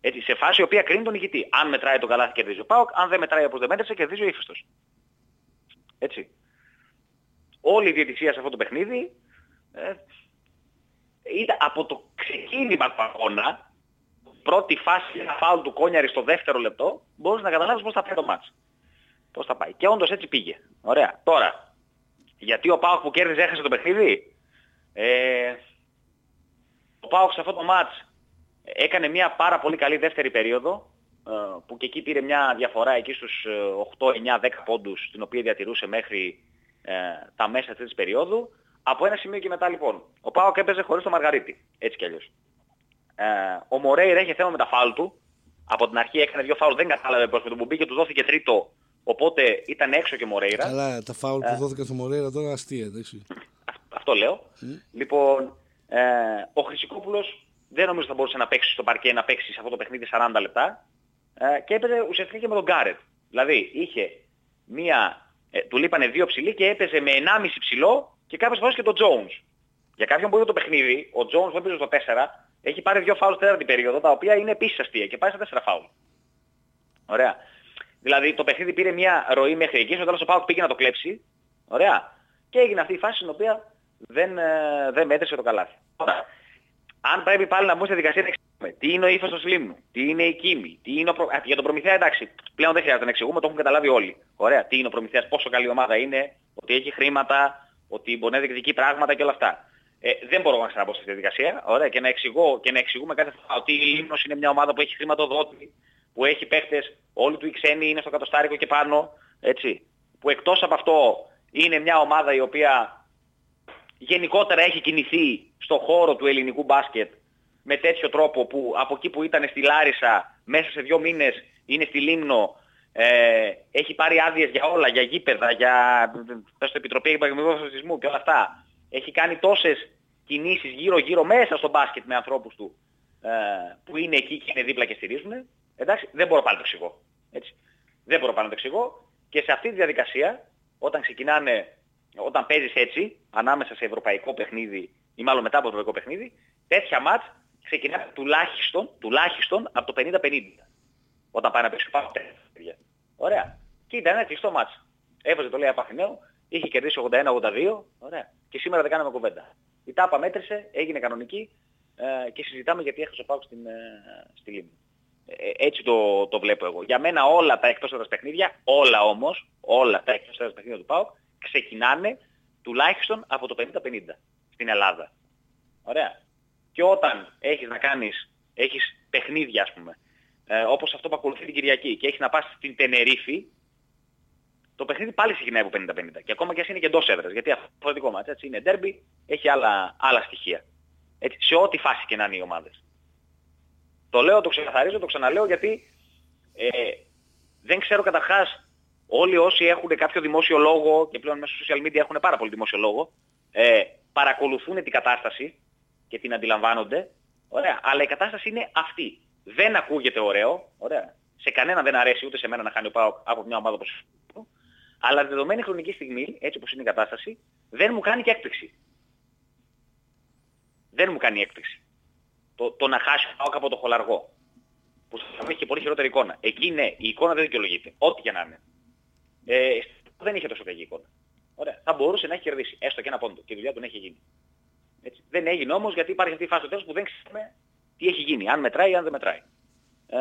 Έτσι, σε φάση η οποία κρίνει τον νικητή. Αν μετράει το καλάθι κερδίζει ο Πάοκ, αν δεν μετράει όπως δεν μέτρησε κερδίζει ο ύφιστος. Έτσι. Όλη η διαιτησία σε αυτό το παιχνίδι ε, ήταν από το ξεκίνημα του αγώνα, πρώτη φάση ένα φάουλ του Κόνιαρη στο δεύτερο λεπτό, μπορείς να καταλάβεις πώς θα πάει το μάτς. Πώς θα πάει. Και όντως έτσι πήγε. Ωραία. Τώρα, γιατί ο Πάοκ που κέρδιζε έχασε το παιχνίδι; Ε, ο Πάοκ σε αυτό το μάτς έκανε μια πάρα πολύ καλή δεύτερη περίοδο ε, που και εκεί πήρε μια διαφορά εκεί στους ε, 8, 9, 10 πόντους την οποία διατηρούσε μέχρι ε, τα μέσα αυτής της περίοδου. Από ένα σημείο και μετά λοιπόν. Ο Πάοκ έπαιζε χωρίς το Μαργαρίτη. Έτσι κι αλλιώς. Ε, ο Μορέιρα είχε θέμα με τα φάουλ του. Από την αρχή έκανε δύο φάουλ, δεν κατάλαβε πώς με τον που μπήκε του δόθηκε τρίτο. Οπότε ήταν έξω και ο Μορέιρα. Καλά, τα φάουλ Ε. που δόθηκαν στο Μορέρα τώρα αστεία, εντάξει. Αυτό λέω. Λοιπόν, ε, ο Χρυσικόπουλος δεν νομίζω θα μπορούσε να παίξει στο παρκέ, να παίξει σε αυτό το παιχνίδι 40 λεπτά. Ε, και έπαιζε ουσιαστικά και με τον Γκάρετ. Δηλαδή είχε μία, ε, του λείπανε δύο ψηλοί και έπαιζε με 1,5 ψηλό και κάποιες φορές και τον Jones. Για κάποιον που είδε το παιχνίδι, ο Jones που έπαιζε στο 4 έχει πάρει δύο φάουλ στην τέταρτη περίοδο, τα οποία είναι επίσης αστεία και πάει στα 4 φάουλ. Ωραία. Δηλαδή το παιχνίδι πήρε μια ροή μέχρι εκεί, στο τέλος ο Πάοκ πήγε να το κλέψει. Ωραία. Και έγινε αυτή η φάση στην οποία δεν, ε, δεν μέτρησε το καλάθι. Τώρα, αν πρέπει πάλι να μπούμε στη δικασία να εξηγούμε τι είναι ο ύφος του Σλίμνου, τι είναι η Κίμη, τι είναι ο προ... Α, για τον Προμηθέα εντάξει, πλέον δεν χρειάζεται να εξηγούμε, το έχουν καταλάβει όλοι. Ωραία, τι είναι ο Προμηθέας, πόσο καλή ομάδα είναι, ότι έχει χρήματα, ότι μπορεί να διεκδικεί πράγματα και όλα αυτά. Ε, δεν μπορώ να ξαναμπω στη διαδικασία ωραία, και, να εξηγώ, και να εξηγούμε κάθε φορά ότι η Λίμνος είναι μια ομάδα που έχει χρηματοδότη, που έχει παίχτες, όλοι του οι ξένοι είναι στο κατοστάρικο και πάνω, έτσι. Που εκτός από αυτό είναι μια ομάδα η οποία γενικότερα έχει κινηθεί στο χώρο του ελληνικού μπάσκετ με τέτοιο τρόπο που από εκεί που ήταν στη Λάρισα μέσα σε δύο μήνες είναι στη Λίμνο, ε, έχει πάρει άδειες για όλα, για γήπεδα, για πες, Επιτροπή Επαγγελματικού Αθλητισμού και όλα αυτά. Έχει κάνει τόσες κινήσεις γύρω-γύρω μέσα στο μπάσκετ με ανθρώπους του ε, που είναι εκεί και είναι δίπλα και στηρίζουν. Εντάξει, δεν μπορώ πάλι να το εξηγώ. Έτσι. Δεν μπορώ πάλι να το εξηγώ. Και σε αυτή τη διαδικασία, όταν ξεκινάνε, όταν παίζεις έτσι, ανάμεσα σε ευρωπαϊκό παιχνίδι ή μάλλον μετά από το ευρωπαϊκό παιχνίδι, τέτοια μάτς ξεκινάνε τουλάχιστον, τουλάχιστον από το 50-50. Όταν πάει να παίξει πάνω παιδιά. Ωραία. Και ήταν ένα κλειστό μάτς. Έβαζε το λέει Απαθηναίο, είχε κερδίσει 81-82, ωραία. Και σήμερα δεν κάναμε κουβέντα. Η τάπα μέτρησε, έγινε κανονική ε, και συζητάμε γιατί έχασε ο Πάουκ στην, ε, στη Λίμνη. Ε, έτσι το, το βλέπω εγώ. Για μένα όλα τα εκτός έδρας παιχνίδια, όλα όμως, όλα τα εκτός έδρας παιχνίδια του ΠΑΟΚ ξεκινάνε τουλάχιστον από το 50-50 στην Ελλάδα. Ωραία. Και όταν έχεις να κάνεις, έχεις παιχνίδια ας πούμε, ε, όπως αυτό που ακολουθεί την Κυριακή και έχεις να πας στην Τενερίφη, το παιχνίδι πάλι ξεκινάει από 50-50. Και ακόμα και ας είναι και εντός έδρας, γιατί αυτό είναι δικό μάτς, έτσι, είναι derby, έχει άλλα, άλλα στοιχεία. Έτσι, σε ό,τι φάση και να είναι οι ομάδες. Το λέω, το ξεκαθαρίζω, το ξαναλέω γιατί ε, δεν ξέρω καταρχάς όλοι όσοι έχουν κάποιο δημόσιο λόγο και πλέον μέσα στο social media έχουν πάρα πολύ δημόσιο λόγο, ε, παρακολουθούν την κατάσταση και την αντιλαμβάνονται, ωραία, αλλά η κατάσταση είναι αυτή. Δεν ακούγεται ωραίο, ωραία. Σε κανένα δεν αρέσει ούτε σε μένα να χάνει ο Πάοκ από μια ομάδα όπως αλλά δεδομένη χρονική στιγμή, έτσι όπως είναι η κατάσταση, δεν μου κάνει και έκπληξη. Δεν μου κάνει έκπληξη το, το να χάσει ο Πάοκ από το χολαργό. Που θα έχει και πολύ χειρότερη εικόνα. Εκεί ναι, η εικόνα δεν δικαιολογείται. Ό,τι και να είναι. Ε, δεν είχε τόσο κακή εικόνα. Ωραία. Θα μπορούσε να έχει κερδίσει. Έστω και ένα πόντο. Και η δουλειά του έχει γίνει. Έτσι. Δεν έγινε όμως γιατί υπάρχει αυτή η φάση του τέλους που δεν ξέρουμε τι έχει γίνει. Αν μετράει ή αν δεν μετράει. Ε,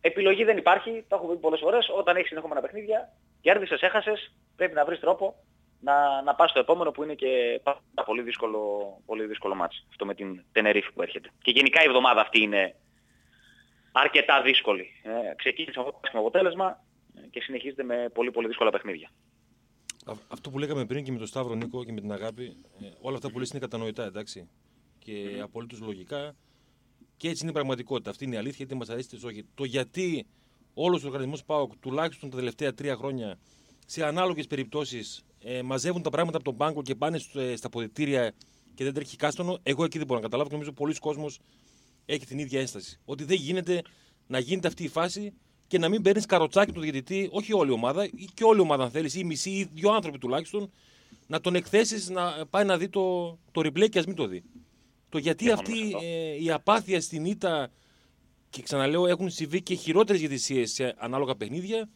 επιλογή δεν υπάρχει. Το έχω πει πολλές φορές. Όταν έχεις συνεχόμενα παιχνίδια, κέρδισες, έχασες, πρέπει να βρεις τρόπο να, να πας στο επόμενο που είναι και πάρα πολύ δύσκολο, πολύ δύσκολο μάτς. Αυτό με την Τενερίφη που έρχεται. Και γενικά η εβδομάδα αυτή είναι αρκετά δύσκολη. Ε, ξεκίνησε αυτό το αποτέλεσμα ε, και συνεχίζεται με πολύ πολύ δύσκολα παιχνίδια. Αυτό που λέγαμε πριν και με τον Σταύρο Νίκο και με την Αγάπη, ε, όλα αυτά που λες είναι κατανοητά, εντάξει. Και mm. απολύτως λογικά. Και έτσι είναι η πραγματικότητα. Αυτή είναι η αλήθεια, είτε μας αρέσει είτε όχι. Το γιατί όλος ο οργανισμός ΠΑΟΚ τουλάχιστον τα τελευταία τρία χρόνια σε ανάλογες περιπτώσεις ε, μαζεύουν τα πράγματα από τον πάγκο και πάνε ε, στα ποδητήρια και δεν τρέχει κάστονο, εγώ εκεί δεν μπορώ να καταλάβω. Νομίζω πολλοί κόσμος έχει την ίδια ένσταση. Ότι δεν γίνεται να γίνεται αυτή η φάση και να μην παίρνεις καροτσάκι του διαιτητή, όχι όλη η ομάδα, ή και όλη η ομάδα αν θέλεις, ή μισή, ή δύο άνθρωποι τουλάχιστον, να τον εκθέσεις να πάει να δει το, το replay και ας μην το δει. Το γιατί αυτή ε, η απάθεια στην ήττα και ξαναλέω έχουν συμβεί και χειρότερες διαιτησίες σε ανάλογα παιχνίδια,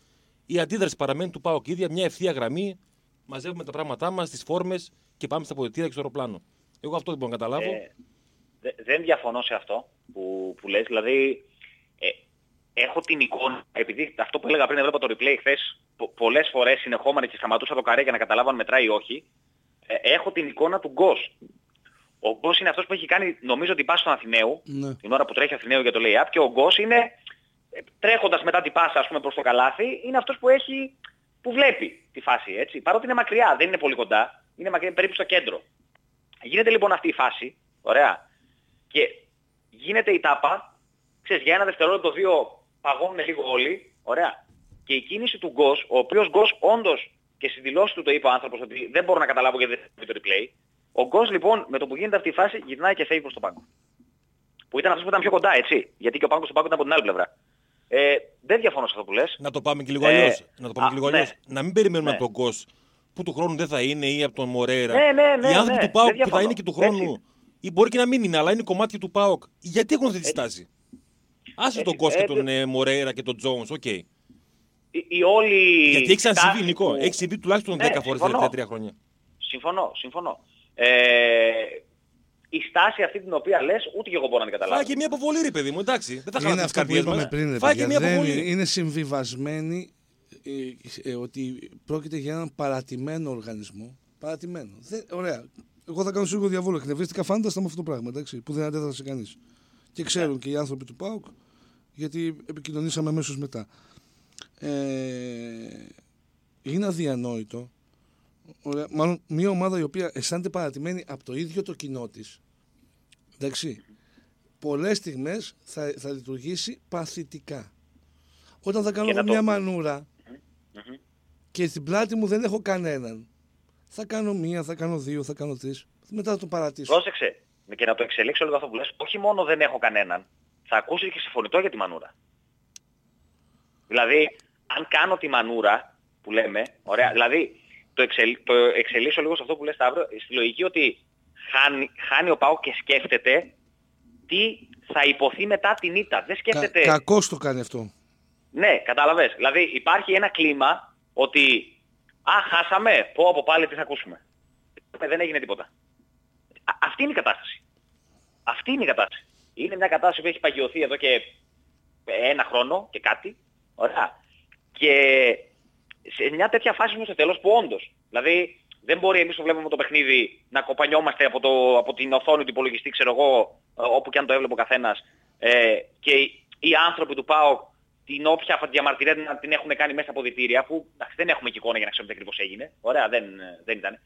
η αντίδραση παραμένει του Πάοκ ίδια, μια ευθεία γραμμή μαζεύουμε τα πράγματά μας, τις φόρμες και πάμε στα ποδητήρια και στο αεροπλάνο. Εγώ αυτό δεν μπορώ να καταλάβω. Ε, δεν διαφωνώ σε αυτό που, που λες. Δηλαδή, ε, έχω την εικόνα, επειδή αυτό που έλεγα πριν, έβλεπα το replay χθες πο, πολλές φορές συνεχόμενα και σταματούσα το καρέ για να καταλάβω αν μετράει ή όχι, ε, έχω την εικόνα του Γκος. Ο Γκος είναι αυτός που έχει κάνει, νομίζω, την πάση στον Αθηναίου, ναι. την ώρα που τρέχει ο Αθηναίου για το lay-up και ο Γκος είναι, ε, τρέχοντας μετά την πάσα, ας πούμε, προς το καλάθι, είναι αυτός που έχει που βλέπει τη φάση έτσι. Παρότι είναι μακριά, δεν είναι πολύ κοντά, είναι μακριά, περίπου στο κέντρο. Γίνεται λοιπόν αυτή η φάση, ωραία, και γίνεται η τάπα, ξέρεις, για ένα δευτερόλεπτο δύο παγώνουν λίγο όλοι, ωραία, και η κίνηση του Γκος, ο οποίος Γκος όντως και στη δηλώση του το είπε ο άνθρωπος ότι δεν μπορώ να καταλάβω γιατί δεν έχει το replay, ο Γκος λοιπόν με το που γίνεται αυτή η φάση γυρνάει και φεύγει προς τον πάγκο. Που ήταν αυτός που ήταν πιο κοντά, έτσι. Γιατί και ο πάγκος του πάγκο ήταν από την άλλη πλευρά. Ε, δεν διαφωνώ σε αυτό που λες. Να το πάμε και λίγο ε, αλλιώς. Να το πάμε και λίγο ναι. αλλιώς. Να μην περιμένουμε ναι. από τον Κος που του χρόνου δεν θα είναι ή από τον Μορέρα. Ναι, ναι, ναι, Οι άνθρωποι ναι, του ΠΑΟΚ που θα είναι και του χρόνου. Έτσι. Ή μπορεί και να μην είναι, αλλά είναι κομμάτια του ΠΑΟΚ. Γιατί έχουν αυτή τη στάση; Άσε τον Ε, Κώστα ε, τον ε, Μορέιρα και τον Τζόουνς, οκ. η, η όλη Γιατί έχει ξανασυμβεί, στάση Νικό. που- Έχεις συμβεί τουλάχιστον Ναι, 10 φορές τα συμφωνώ. τελευταία τρία χρόνια. Συμφωνώ, συμφωνώ. Ε, η στάση αυτή την οποία λες, ούτε και εγώ μπορώ να την καταλάβω. Φάει και μια αποβολή, ρε παιδί μου, εντάξει. Δεν θα Είναι χάσουμε τις αυτό που καρδιές είπαμε μας. πριν, ρε Φάει και παιδιά. μια Δεν αποβολή. είναι συμβιβασμένοι ε, ε, ότι πρόκειται για έναν παρατημένο οργανισμό. Παρατημένο. Δεν, ωραία. Εγώ θα κάνω σίγουρο διαβόλο. Εκνευρίστηκα φάνταστα με αυτό το πράγμα, εντάξει, που δεν αντέδρασε κανείς. Και ξέρουν και οι άνθρωποι του ΠΑΟΚ, γιατί επικοινωνήσαμε αμέσως μετά. Ε, είναι αδιανόητο. Ωραία, μάλλον μια ομάδα η οποία αισθάνεται παρατημένη από το ίδιο το κοινό της. Εντάξει. Πολλές στιγμές θα, θα λειτουργήσει παθητικά. Όταν θα κάνω Και εγώ να το- μια μανούρα και στην πλάτη μου δεν έχω κανέναν. Θα κάνω μία, θα κάνω δύο, θα κάνω τρεις. Μετά θα το παρατήσω. Πρόσεξε. Και να το εξελίξω λίγο αυτό που λες. Όχι μόνο δεν έχω κανέναν. Θα ακούσει και συμφωνητό για τη μανούρα. Δηλαδή, αν κάνω τη μανούρα που λέμε, ωραία, δηλαδή το, εξελ, το εξελίσσω λίγο σε αυτό που λες Σταύρο, στη λογική ότι χάνει, χάνει ο Πάο και σκέφτεται τι θα υποθεί μετά την ήττα. Δεν Κα, σκέφτεται... κακώς το κάνει αυτό. Ναι, κατάλαβες. Δηλαδή υπάρχει ένα κλίμα ότι «Α, χάσαμε, πω από πάλι τι θα ακούσουμε». Ε, Δεν έγινε τίποτα. Α, αυτή είναι η κατάσταση. Αυτή είναι η κατάσταση. Είναι μια κατάσταση που έχει παγιωθεί εδώ και ένα χρόνο και κάτι. Ωραία. Και σε μια τέτοια φάση μου στο τέλος που όντως. Δηλαδή δεν μπορεί εμείς που βλέπουμε το παιχνίδι να κοπανιόμαστε από, το, από την οθόνη του υπολογιστή, ξέρω εγώ, ε, όπου και αν το έβλεπε ο καθένας. Ε, και οι, οι άνθρωποι του ΠΑΟΚ την όποια διαμαρτυρία να την έχουν κάνει μέσα από διτήρια, που εντάξει, δεν έχουμε και εικόνα για να ξέρουμε τι ακριβώς έγινε. Ωραία, δεν, δεν ήταν.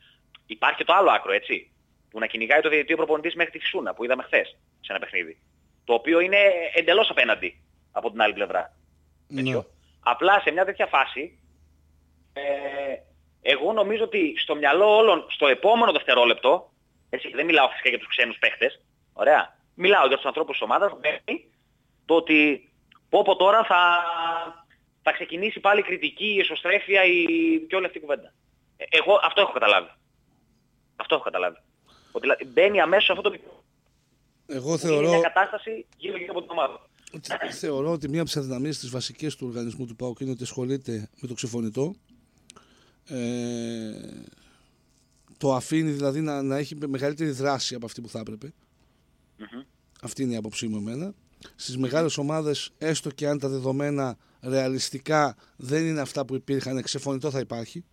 Υπάρχει και το άλλο άκρο, έτσι. Που να κυνηγάει το διαιτητή προπονητής μέχρι τη Φυσούνα, που είδαμε χθες σε ένα παιχνίδι. Το οποίο είναι εντελώς απέναντι από την άλλη πλευρά. Ναι. Έτσι. Απλά σε μια τέτοια φάση, ε, εγώ νομίζω ότι στο μυαλό όλων, στο επόμενο δευτερόλεπτο, έτσι, δεν μιλάω φυσικά για τους ξένους παίχτες, ωραία, μιλάω για τους ανθρώπους της ομάδας, μπαίνει το ότι πω πω τώρα θα, θα ξεκινήσει πάλι η κριτική, η εσωστρέφεια η, και όλη αυτή η κουβέντα. Ε, εγώ αυτό έχω καταλάβει. Αυτό έχω καταλάβει. Ότι δηλαδή, μπαίνει αμέσως αυτό το μικρό. Εγώ Είναι θεωρώ, μια κατάσταση γύρω γύρω από την ομάδα. ότι- θεωρώ ότι μία από τις αδυναμίες της βασικές του οργανισμού του ΠΑΟΚ είναι ότι ασχολείται με το ξεφωνητό. Ε, το αφήνει δηλαδή να, να έχει μεγαλύτερη δράση από αυτή που θα έπρεπε. Αυτή είναι η άποψή μου εμένα. Στις μεγάλες ομάδες, έστω και αν τα δεδομένα ρεαλιστικά δεν είναι αυτά που υπήρχαν, ξεφωνητό θα υπάρχει.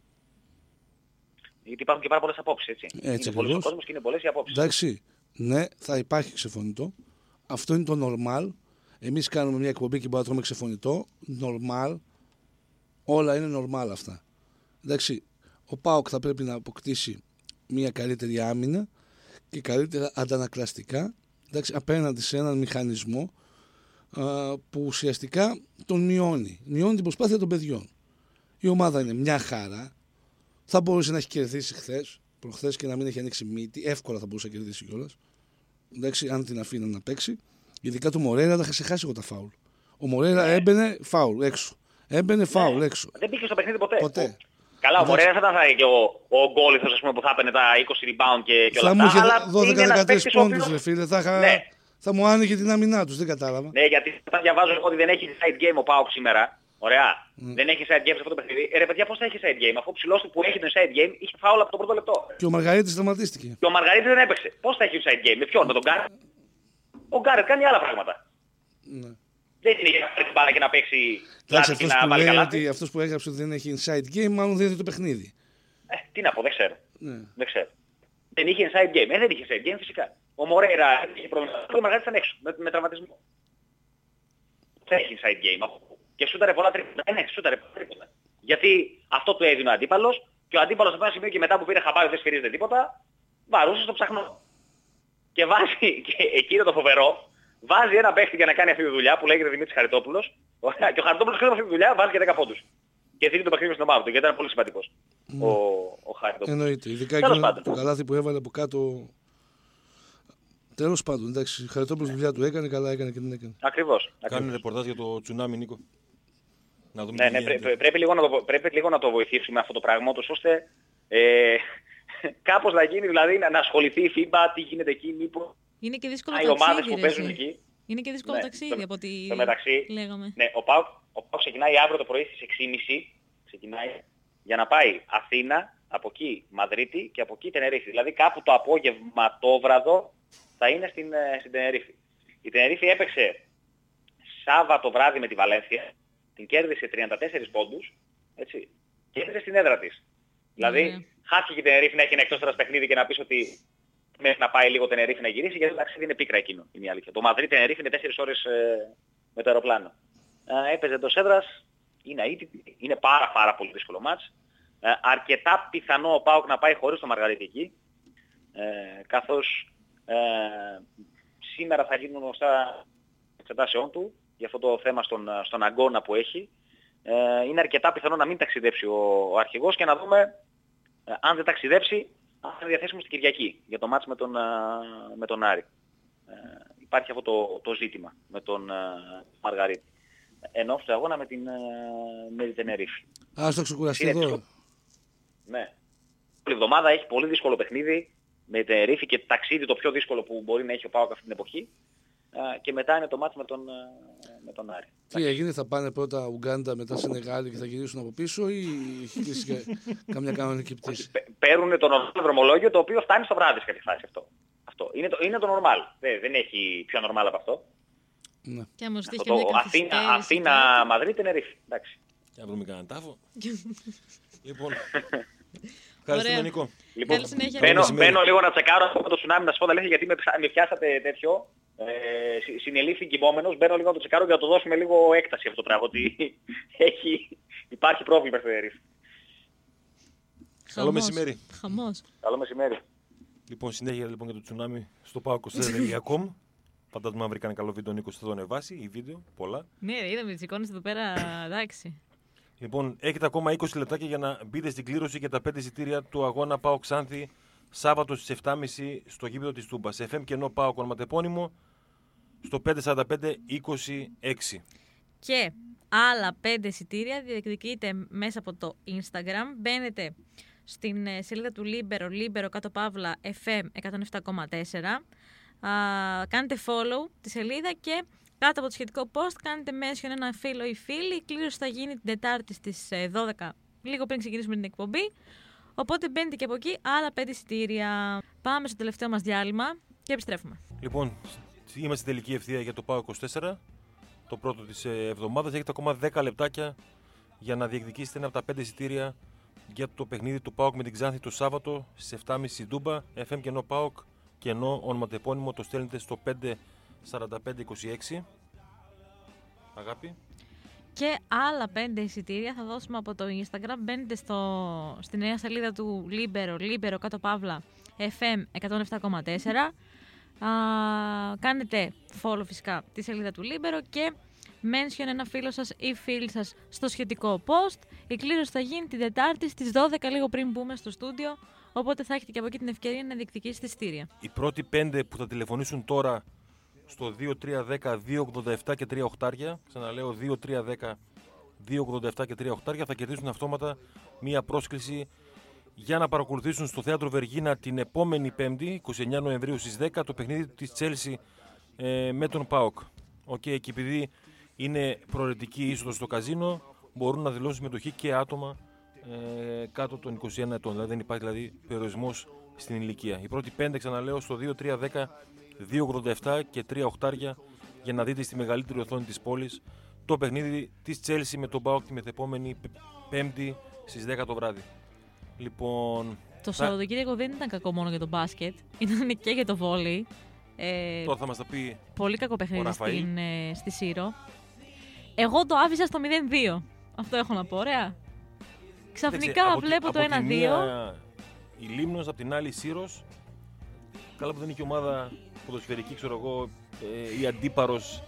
Γιατί υπάρχουν και πάρα πολλές απόψεις, έτσι. Έτσι είναι πολλές ο ακριβώς. κόσμος και είναι πολλές οι απόψεις. Εντάξει, ναι, θα υπάρχει ξεφωνητό. Αυτό είναι το normal. Εμείς κάνουμε μια εκπομπή και μπορούμε να τρώμε ξεφωνητό. Normal. Όλα είναι normal αυτά. Εντάξει, ο ΠΑΟΚ θα πρέπει να αποκτήσει μια καλύτερη άμυνα και καλύτερα αντανακλαστικά εντάξει, απέναντι σε έναν μηχανισμό α, που ουσιαστικά τον μειώνει. Μειώνει την προσπάθεια των παιδιών. Η ομάδα είναι μια χαρά. Θα μπορούσε να έχει κερδίσει χθες, προχθές και να μην έχει ανοίξει μύτη. Εύκολα θα μπορούσε να κερδίσει κιόλας. Εντάξει, αν την αφήναν να παίξει. Ειδικά του Μορέρα θα είχα ξεχάσει εγώ τα φάουλ. Ο Μορέρα έμπαινε φάουλ έξω. Έμπαινε φάουλ έξω. Δεν μπήκε στο παιχνίδι ποτέ. Ποτέ. Καλά, ο Εντάξει. Μωρέρα δεν θα ήταν και ο, ο γκόλιθος, ας πούμε, που θα έπαιρνε τα 20 rebound και, και όλα Θα μου αυτά. είχε αλλά είναι ένας 12-13 παίκτης ο πόντους, οποίος- ρε φίλε. Θα, είχα... Ναι. θα μου άνοιγε την άμυνά τους. Δεν κατάλαβα. Ναι, γιατί όταν διαβάζω εγώ ότι δεν έχει side game ο Πάοκ σήμερα, ωραία, δεν έχεις side game σε αυτό το παιχνίδι. Ε, ρε παιδιά, πώς θα έχεις side game, αφού ο ψηλός του που έχει το side game είχε φάουλ από το πρώτο λεπτό. Και ο Μαργαρίτης τραυματίστηκε. Και ο Μαργαρίτης δεν έπαιξε. Πώς θα έχεις side game, με ποιον, με τον Γκάρετ; Ο Γκάρετ κάνει άλλα πράγματα. Ναι. Δεν είναι για να πάρει την μπάλα και να παίξει Εντάξει, λάθη και αυτό να που βάλει λέει καλά. ότι αυτός που έγραψε ότι δεν έχει inside game, μάλλον δεν είδε το παιχνίδι. Ε, τι να πω, δεν ξέρω. Ναι. Δεν ξέρω. Δεν είχε inside game. Ε, δεν είχε inside game φυσικά. Ο Μορέιρα είχε πρόβλημα. Ο Μαργαρίτης ήταν έξω με, με τραυματισμό. Δεν έχει inside game. Και σούταρε πολλά τρίποτα. Ε, ναι, σούταρε πολλά τρίποτα. Γιατί αυτό του έδινε ο αντίπαλος και ο αντίπαλος από ένα σημείο και μετά που πήρε χαμπάρι δεν σφυρίζεται τίποτα, βαρούσε στο ψαχνό. Και βάζει, και εκεί είναι το φοβερό, βάζει ένα παίχτη για να κάνει αυτή τη δουλειά που λέγεται Δημήτρης Χαριτόπουλος. Ωραία, και ο Χαριτόπουλος κάνει αυτή τη δουλειά, βάζει και 10 πόντους. Και δίνει το παιχνίδι στην ομάδα του, γιατί ήταν πολύ σημαντικός ο, ο Χαριτόπουλος. Εννοείται. Ειδικά Τέλος εκείνο πάντων. το καλάθι που έβαλε από κάτω. Τέλος πάντων, εντάξει. Χαριτόπουλος τη δουλειά του έκανε, καλά έκανε και την έκανε. Ακριβώς. ακριβώς. Κάνουν ρεπορτάζ για το τσουνάμι, Νίκο. Να δούμε Ναι, τι ναι, γίνεται. πρέ- πρέπει, λίγο να το, πρέπει λίγο να το βοηθήσουμε αυτό το πράγμα, τους, ώστε ε, κάπως να γίνει, δηλαδή να, να ασχοληθεί η FIBA, τι γίνεται εκεί, μήπως Είναι και δύσκολο οι ομάδες ταξίδι, που ρε, παίζουν εσύ. εκεί. Είναι και δύσκολο Ναι, ταξίδι στο- από ό,τι στο μεταξύ, λέγαμε. Ναι, ο Πάοκ, ο ΠΑΟΚ ξεκινάει αύριο το πρωί στις 6.30 ξεκινάει για να πάει Αθήνα, από εκεί Μαδρίτη και από εκεί Τενερίφη. Δηλαδή κάπου το απόγευμα το βραδό θα είναι στην, ε, στην Τενερίφη. Η Τενερίφη έπαιξε Σάββατο βράδυ με τη Βαλένθια, την κέρδισε 34 πόντους, έτσι, και έδωσε στην έδρα της. Δηλαδή, Ωραία. χάθηκε η Τενερίφη να έχει ένα εκτός έδρας παιχνίδι και να πεις ότι μέχρι να πάει λίγο Τενερίφη να γυρίσει, γιατί το ταξίδι είναι πίκρα εκείνο, είναι η αλήθεια. Το Μαδρίτη Τενερίφη είναι 4 ώρες ε, με το αεροπλάνο. Ε, έπαιζε εντός έδρας, είναι αίτητη, είναι πάρα πάρα πολύ δύσκολο μάτς. Ε, αρκετά πιθανό ο Πάοκ να πάει χωρίς το Μαργαρίτη εκεί, ε, καθώς ε, σήμερα θα γίνουν γνωστά εξετάσεών του για αυτό το θέμα στον, στον αγώνα που έχει. Ε, είναι αρκετά πιθανό να μην ταξιδέψει ο, ο αρχηγός και να δούμε ε, αν δεν ταξιδέψει, αν είναι διαθέσιμο στην Κυριακή για το μάτς με τον, ε, με τον Άρη. Ε, υπάρχει αυτό το, το ζήτημα με τον ε, Μαργαρίτη. Ενώ στο αγώνα με την, ε, με την Τενερίφη. Α το ξεκουραστεί Είναι εδώ. δύσκολο. Ναι. Όλη εβδομάδα έχει πολύ δύσκολο παιχνίδι με την Τενερίφη και ταξίδι το πιο δύσκολο που μπορεί να έχει ο Πάοκ αυτή την εποχή. Α, και μετά είναι το μάτς με τον, ε, με τον Άρη. Τι έγινε, θα πάνε πρώτα Ουγγάντα, μετά Σενεγάλη και θα γυρίσουν από πίσω ή έχει κλείσει και καμιά κανονική πτήση; Πε- Παίρνουν το normal δρομολόγιο το οποίο φτάνει στο βράδυ σε κάποια φάση αυτό. αυτό. Είναι, το, είναι το normal. Δεν, δεν έχει πιο normal από αυτό. Ναι. Και άμα σου τύχει αυτό και μια το Αθήνα, καθυστέρηση. Αθήνα Μαδρίτη, Τενερίφη. Εντάξει. Για να βρούμε κανέναν τάφο. κάτι. Λοιπόν. Ευχαριστούμε, Ωραία. Νίκο. Λοιπόν, Καλή συνέχεια. μπαίνω, Μεσημέρι. μπαίνω λίγο να τσεκάρω αυτό με το τσουνάμι να σου πω τα αλήθεια γιατί με, ψα- με πιάσατε τέτοιο. Ε, συ- συνελήφθη κοιμόμενος, μπαίνω λίγο να το τσεκάρω για να το δώσουμε λίγο έκταση αυτό το πράγμα ότι έχει, υπάρχει πρόβλημα στη Τενερίφη. Καλό μεσημέρι. Χαμός. Καλό μεσημέρι. Λοιπόν, συνέχεια λοιπόν για το τσουνάμι στο πάω24.com. Φαντάζομαι αν βρει κανένα καλό βίντεο, ο Νίκος θα το ανεβάσει ή βίντεο, πολλά. Ναι, ρε, είδαμε τις εικόνες εδώ πέρα, εντάξει. Λοιπόν, έχετε ακόμα 20 λεπτάκια για να μπείτε στην κλήρωση για τα 5 εισιτήρια του αγώνα Πάο Ξάνθη Σάββατο στις 7.30 στο γήπεδο της Τούμπας. FM και ενώ Πάο ονοματεπώνυμο στο 545-26. Και άλλα πέντε εισιτήρια διεκδικείτε μέσα από το Instagram. Μπαίνετε στην ε, σελίδα του Libero, Libero κάτω παύλα FM 107,4. Α, κάνετε follow τη σελίδα και κάτω από το σχετικό post κάνετε mention ένα φίλο ή φίλη. Η κλήρωση θα γίνει την Τετάρτη στις ε, 12, λίγο πριν ξεκινήσουμε την εκπομπή. Οπότε μπαίνετε και από εκεί άλλα πέντε εισιτήρια. Πάμε στο τελευταίο μας διάλειμμα και επιστρέφουμε. Λοιπόν, είμαστε τελική ευθεία για το ΠΑΟ 24, το πρώτο της ε, εβδομάδας. Έχετε ακόμα 10 λεπτάκια για να διεκδικήσετε ένα από τα 5 εισιτήρια για το παιχνίδι του ΠΑΟΚ με την Ξάνθη το Σάββατο στις 7.30 στην Τούμπα. FM και ενώ ΠΑΟΚ και ενώ ονοματεπώνυμο το στέλνετε στο 54526. Αγάπη. Και άλλα πέντε εισιτήρια θα δώσουμε από το Instagram. Μπαίνετε στο, στη νέα σελίδα του Libero, Libero κάτω παύλα FM 107,4. Α, κάνετε follow φυσικά τη σελίδα του Libero και mention ένα φίλο σας ή φίλη σας στο σχετικό post. Η κλήρωση θα γίνει την Τετάρτη στις 12 λίγο πριν μπούμε στο στούντιο. Οπότε θα έχετε και από εκεί την ευκαιρία να διεκδικήσετε εισιτήρια. Οι πρώτοι πέντε που θα τηλεφωνήσουν τώρα στο 2310 287 και 3 οχτάρια, ξαναλέω 2310 287 και 3 οχτάρια, θα κερδίσουν αυτόματα μία πρόσκληση για να παρακολουθήσουν στο Θέατρο Βεργίνα την επόμενη Πέμπτη, 29 Νοεμβρίου στις 10, το παιχνίδι της Τσέλσι ε, με τον ΠΑΟΚ. Οκ, και επειδή είναι προαιρετική είσοδος στο καζίνο, μπορούν να δηλώσουν συμμετοχή και άτομα ε, κάτω των 21 ετών. Δηλαδή δεν υπάρχει δηλαδή περιορισμός στην ηλικία. Οι πρώτοι πέντε, ξαναλέω, στο 2, 3, 10, 2,87 και 3 οχτάρια για να δείτε στη μεγαλύτερη οθόνη της πόλης το παιχνίδι της Chelsea με τον ΠΑΟΚ τη μεθεπόμενη π- Πέμπτη στις 10 το βράδυ. Λοιπόν, Το θα- Σαββατοκύριακο δεν ήταν κακό μόνο για το μπάσκετ, ήταν και για το βόλεϊ. Ε, τώρα θα μας τα πει Πολύ κακό Ο παιχνίδι Ραφαήλ. στην, ε, στη Σύρο. Εγώ το άφησα στο 0-2. Αυτό έχω να πω, ωραία. Ξαφνικά Εντάξει, από τη- βλέπω το από τη 1-2. μία η Λίμνος, από την άλλη η Σύρος. Καλά που δεν είναι και ομάδα ποδοσφαιρική, ξέρω εγώ, ε, ή αντίπαρος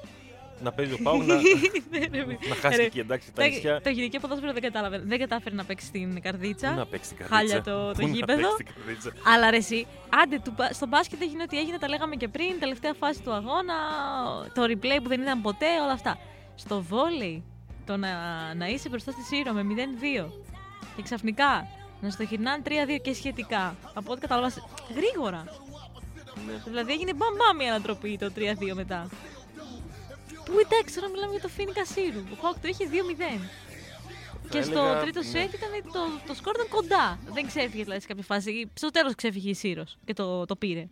να παίζει ο Πάου, να, να χάσει Ρε, εκεί εντάξει τα Τα, νησιά. το γυναικείο ποδόσφαιρο δεν κατάλαβε. Δεν κατάφερε να παίξει στην Πού καρδίτσα. να παίξει την καρδίτσα; Χάλια το- το Πού να γήπεδο. παίξει την καρδίτσα; Αλλά ρε εσύ, άντε, του, μπα- στο μπάσκετ έγινε ό,τι έγινε, τα λέγαμε και πριν, τελευταία φάση του αγώνα, το replay που δεν είδαν ποτέ, όλα αυτά. Στο βόλεϊ, το να, να είσαι μπροστά στη Σύρο με 0-2 και ξαφνικά να στο γυρνάνε 3-2 και σχετικά, από ό,τι κατάλαβα, γρήγορα. Ναι. Δηλαδή έγινε μπαμπάμ η ανατροπή το 3-2 μετά. Που εντάξει, τώρα μιλάμε για το Φίνικα Σύρου. Ο Χόκ το είχε 2-0. Και στο έλεγα, τρίτο ναι. σετ ήταν το, το σκορ ήταν κοντά. Δεν ξέφυγε δηλαδή σε κάποια φάση. Στο τέλος ξέφυγε η Σύρος και το, το πήρε.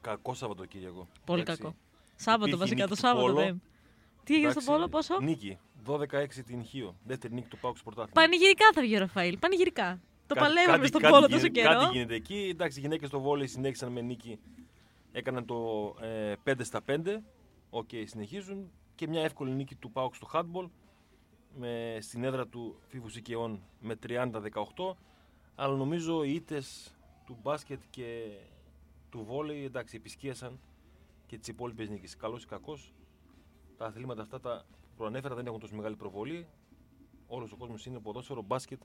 Κακό Σαββατοκύριακο. Πολύ Εντάξει. κακό. Σάββατο Υπήρχε βασικά, νίκη το του Σάββατο Πόλο. δεν. Τι έγινε στον Εντάξει, Πόλο, πόσο; Νίκη. 12-6 την Χίο. Δεύτερη νίκη του ΠΑΟΚ στο πρωτάθλημα. Πανηγυρικά θα βγει ο Ραφαήλ. Πανηγυρικά. Το Κάτι- παλεύαμε κάτι- στον κάτι Πόλο γίνεται- τόσο καιρό. Κάτι γίνεται εκεί. Εντάξει, οι γυναίκες στο βόλεϊ συνέχισαν με νίκη. Έκαναν το ε, 5 στα 5. Οκ, συνεχίζουν. Και μια εύκολη νίκη του ΠΑΟΚ στο handball. Με, στην έδρα του Φοίβου Συκεών με 30-18. Αλλά νομίζω οι ήττες του μπάσκετ και του βόλεϊ εντάξει, επισκίασαν και τις υπόλοιπες νίκες. Καλός ή κακός, τα αθλήματα αυτά τα προανέφερα δεν έχουν τόσο μεγάλη προβολή. Όλος ο κόσμος είναι ποδόσφαιρο, μπάσκετ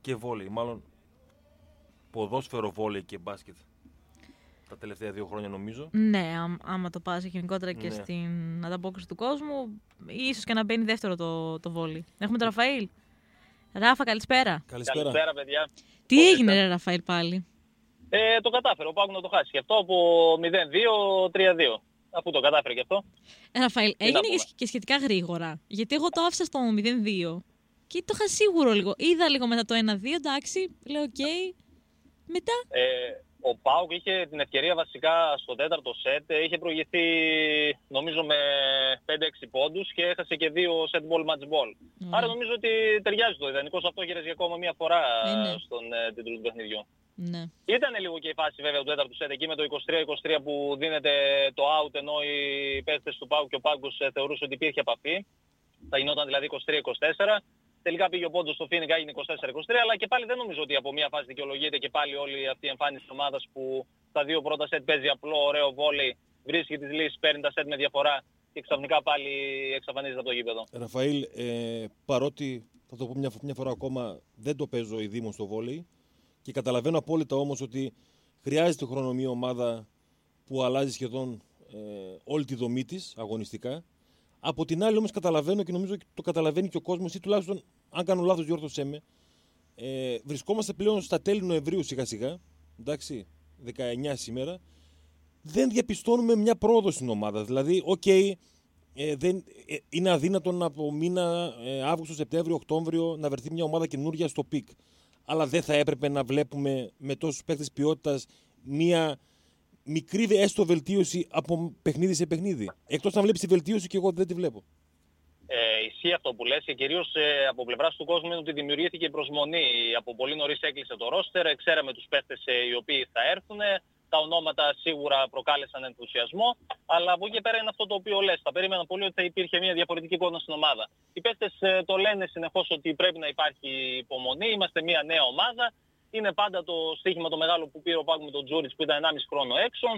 και βόλεϊ. Μάλλον ποδόσφαιρο, βόλεϊ και μπάσκετ. Τα τελευταία δύο χρόνια νομίζω. Ναι, άμ- άμα το πας γενικότερα και Ναι. στην ανταπόκριση του κόσμου, ίσως και να μπαίνει δεύτερο το, το βόλι. Έχουμε τον Ραφαήλ. Ράφα, καλησπέρα. Καλησπέρα. Καλησπέρα, παιδιά. Τι Πώς έγινε, είστε; ρε Ραφαήλ, πάλι; Ε, το κατάφερε. Ο ΠΑΟΚ να το χάσει. Και αυτό από 0-2-3-2. Αφού το κατάφερε και αυτό. Ε, Ραφαήλ, να έγινε πούμε. και, και σχετικά γρήγορα. Γιατί εγώ το άφησα στο 0-2 και το είχα σίγουρο λίγο. Είδα λίγο μετά το 1-2, εντάξει, λέω οκ. Μετά, Ε, ο ΠΑΟΚ είχε την ευκαιρία βασικά στο τέταρτο σετ. Ε, Είχε προηγηθεί νομίζω με 5-6 πόντους και έχασε και δύο set ball match ball. Ωραία. Άρα νομίζω ότι ταιριάζει το ιδανικός αυτό για ακόμα μία φορά Ε, ναι. στον ε, τίτλο του παιχνιδιού. ναι. Ήταν λίγο και η φάση βέβαια του τέταρτου σετ εκεί με το 23-23 που δίνεται το out ενώ οι παίκτες του Πάου και ο Πάγκος ε, θεωρούσε ότι υπήρχε επαφή. Θα γινόταν δηλαδή 23-24. Τελικά πήγε ο πόντος στο Φίνικα, έγινε 24-23, αλλά και πάλι δεν νομίζω ότι από μία φάση δικαιολογείται και πάλι όλη αυτή η εμφάνιση της ομάδας που στα δύο πρώτα σετ παίζει απλό, ωραίο βόλεϊ, βρίσκει τις λύσεις, παίρνει τα σετ με διαφορά και ξαφνικά πάλι εξαφανίζεται από το γήπεδο. Ραφαήλ, ε, παρότι θα το πω μια, μια φορά ακόμα, δεν το παίζω η Δήμος στο βόλεϊ και καταλαβαίνω απόλυτα όμως ότι χρειάζεται χρόνο μια ομάδα που αλλάζει σχεδόν ε, όλη τη δομή της αγωνιστικά. Από την άλλη όμως καταλαβαίνω και νομίζω ότι το καταλαβαίνει και ο κόσμος ή τουλάχιστον αν κάνω λάθος διόρθωσέ με. Ε, βρισκόμαστε πλέον στα τέλη Νοεμβρίου σιγά σιγά, εντάξει, 19 σήμερα, δεν διαπιστώνουμε μια πρόοδο στην ομάδα. Δηλαδή, οκ, ε, δεν, ε, είναι αδύνατον από μήνα ε, Αύγουστο, Σεπτέμβριο, Οκτώβριο να βρεθεί μια ομάδα καινούρια στο peak. Αλλά δεν θα έπρεπε να βλέπουμε με τόσους παίκτες ποιότητας μια μικρή έστω βελτίωση από παιχνίδι σε παιχνίδι. Εκτός να βλέπεις τη βελτίωση και εγώ δεν τη βλέπω. Ε, ισχύει αυτό που λες και κυρίως ε, από πλευράς του κόσμου είναι ότι δημιουργήθηκε η προσμονή. Από πολύ νωρίς έκλεισε το ρόστερ, ξέραμε τους παίχτες ε, οι οποίοι θα έρθουν. Τα ονόματα σίγουρα προκάλεσαν ενθουσιασμό, αλλά από εκεί και πέρα είναι αυτό το οποίο λες. Θα περίμενα πολύ ότι θα υπήρχε μια διαφορετική εικόνα στην ομάδα. Οι παίχτες ε, το λένε συνεχώς ότι πρέπει να υπάρχει υπομονή, είμαστε μια νέα ομάδα. Είναι πάντα το στοίχημα το μεγάλο που πήρε ο Πάκου με τον Τζούριτς που ήταν 1,5 χρόνο έξω.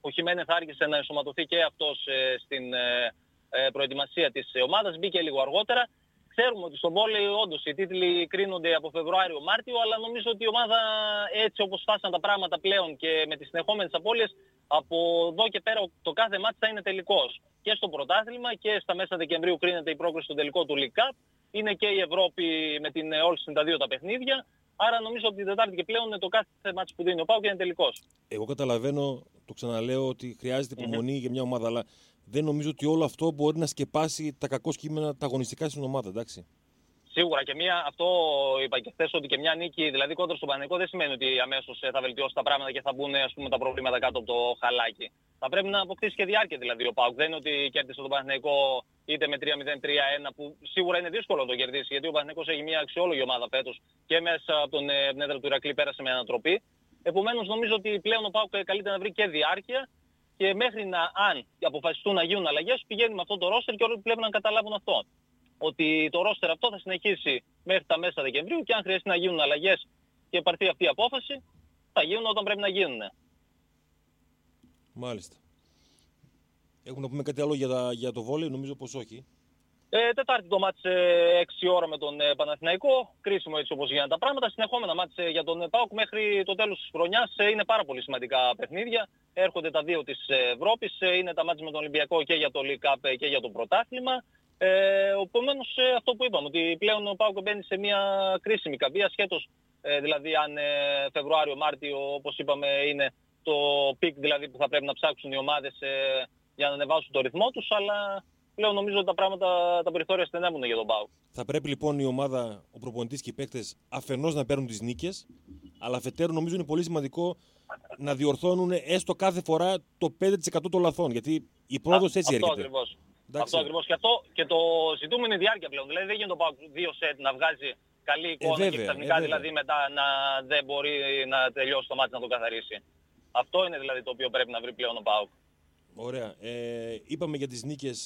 Ο Χιμένεθ άρχισε να ενσωματωθεί και αυτός ε, στην ε, ε, προετοιμασία της ε, ομάδας, μπήκε λίγο αργότερα. Ξέρουμε ότι στον βόλεϊ όντως οι τίτλοι κρίνονται από Φεβρουάριο-Μάρτιο, αλλά νομίζω ότι η ομάδα έτσι όπως φτάσαν τα πράγματα πλέον και με τις συνεχόμενες απώλειες, από εδώ και πέρα το κάθε μάτι θα είναι τελικός. Και στο πρωτάθλημα και στα μέσα Δεκεμβρίου κρίνεται η πρόκριση στο τελικό του League Cup. Είναι και η Ευρώπη με την Όλσιν τα δύο τα παιχνίδια. Άρα νομίζω ότι την Τετάρτη και πλέον το κάθε μάτι που δίνει ο Πάου και είναι τελικός. Εγώ καταλαβαίνω, το ξαναλέω, ότι χρειάζεται υπομονή για μια ομάδα, αλλά δεν νομίζω ότι όλο αυτό μπορεί να σκεπάσει τα κακό κείμενα τα αγωνιστικά στην ομάδα, εντάξει. Σίγουρα και μια, αυτό είπα και χθες ότι και μια νίκη δηλαδή κόντρα στον Παναγικό δεν σημαίνει ότι αμέσως ε, θα βελτιώσει τα πράγματα και θα μπουν ας πούμε, τα προβλήματα κάτω από το χαλάκι. Θα πρέπει να αποκτήσει και διάρκεια δηλαδή ο Πάουκ. Δεν είναι ότι κέρδισε τον Παναγικό είτε με 3-0-3-1 που σίγουρα είναι δύσκολο να το κερδίσει γιατί ο Παναγικός έχει μια αξιόλογη ομάδα φέτος και μέσα από τον ε, έδρα του Ηρακλή πέρασε με ανατροπή. Επομένως νομίζω ότι πλέον ο Πάουκ καλείται να βρει και διάρκεια και μέχρι να, αν αποφασιστούν να γίνουν αλλαγές, πηγαίνει με αυτό το ρόστερ και όλοι πρέπει να καταλάβουν αυτό. Ότι το ρόστερ αυτό θα συνεχίσει μέχρι τα μέσα Δεκεμβρίου και αν χρειαστεί να γίνουν αλλαγές και πάρθει αυτή η απόφαση, θα γίνουν όταν πρέπει να γίνουν. Μάλιστα. Έχουμε να πούμε κάτι άλλο για, τα, για το βόλεϊ, νομίζω πως όχι. Ε, τετάρτη το μάτς ε, 6 ώρα με τον ε, Παναθηναϊκό. Κρίσιμο έτσι όπως γίνανε τα πράγματα. Συνεχόμενα μάτς ε, για τον ε, ΠΑΟΚ μέχρι το τέλος της χρονιάς. Ε, είναι πάρα πολύ σημαντικά παιχνίδια. Έρχονται τα δύο της Ευρώπης. Ε, είναι τα ματς με τον Ολυμπιακό και για το League Cup ε, και για το πρωτάθλημα. Ε, Επομένως ε, αυτό που είπαμε, ότι πλέον ο ΠΑΟΚ μπαίνει σε μια κρίσιμη καμπή ασχέτως ε, δηλαδή αν ε, Φεβρουάριο-Μάρτιο όπως είπαμε είναι το peak δηλαδή που θα πρέπει να ψάξουν οι ομάδες ε, για να ανεβάσουν το ρυθμό τους αλλά πλέον νομίζω ότι τα πράγματα, τα περιθώρια στενεύουν για τον ΠΑΟΚ. Θα πρέπει λοιπόν η ομάδα, ο προπονητής και οι παίκτες αφενός να παίρνουν τις νίκες, αλλά αφετέρου νομίζω είναι πολύ σημαντικό να διορθώνουν έστω κάθε φορά το 5% των λαθών. Γιατί η πρόοδος έτσι αυτό έρχεται. Ακριβώς. Εντάξει. Αυτό ακριβώς. Και, αυτό, και το ζητούμενο είναι η διάρκεια πλέον. Δηλαδή δεν γίνεται ο ΠΑΟΚ δύο σετ να βγάζει καλή εικόνα βέβαια, και ε, ξαφνικά βέβαια. δηλαδή μετά να δεν μπορεί να τελειώσει το μάτι να το καθαρίσει. Αυτό είναι δηλαδή το οποίο πρέπει να βρει πλέον ο ΠΑΟΚ. Ωραία. Ε, είπαμε για τις νίκες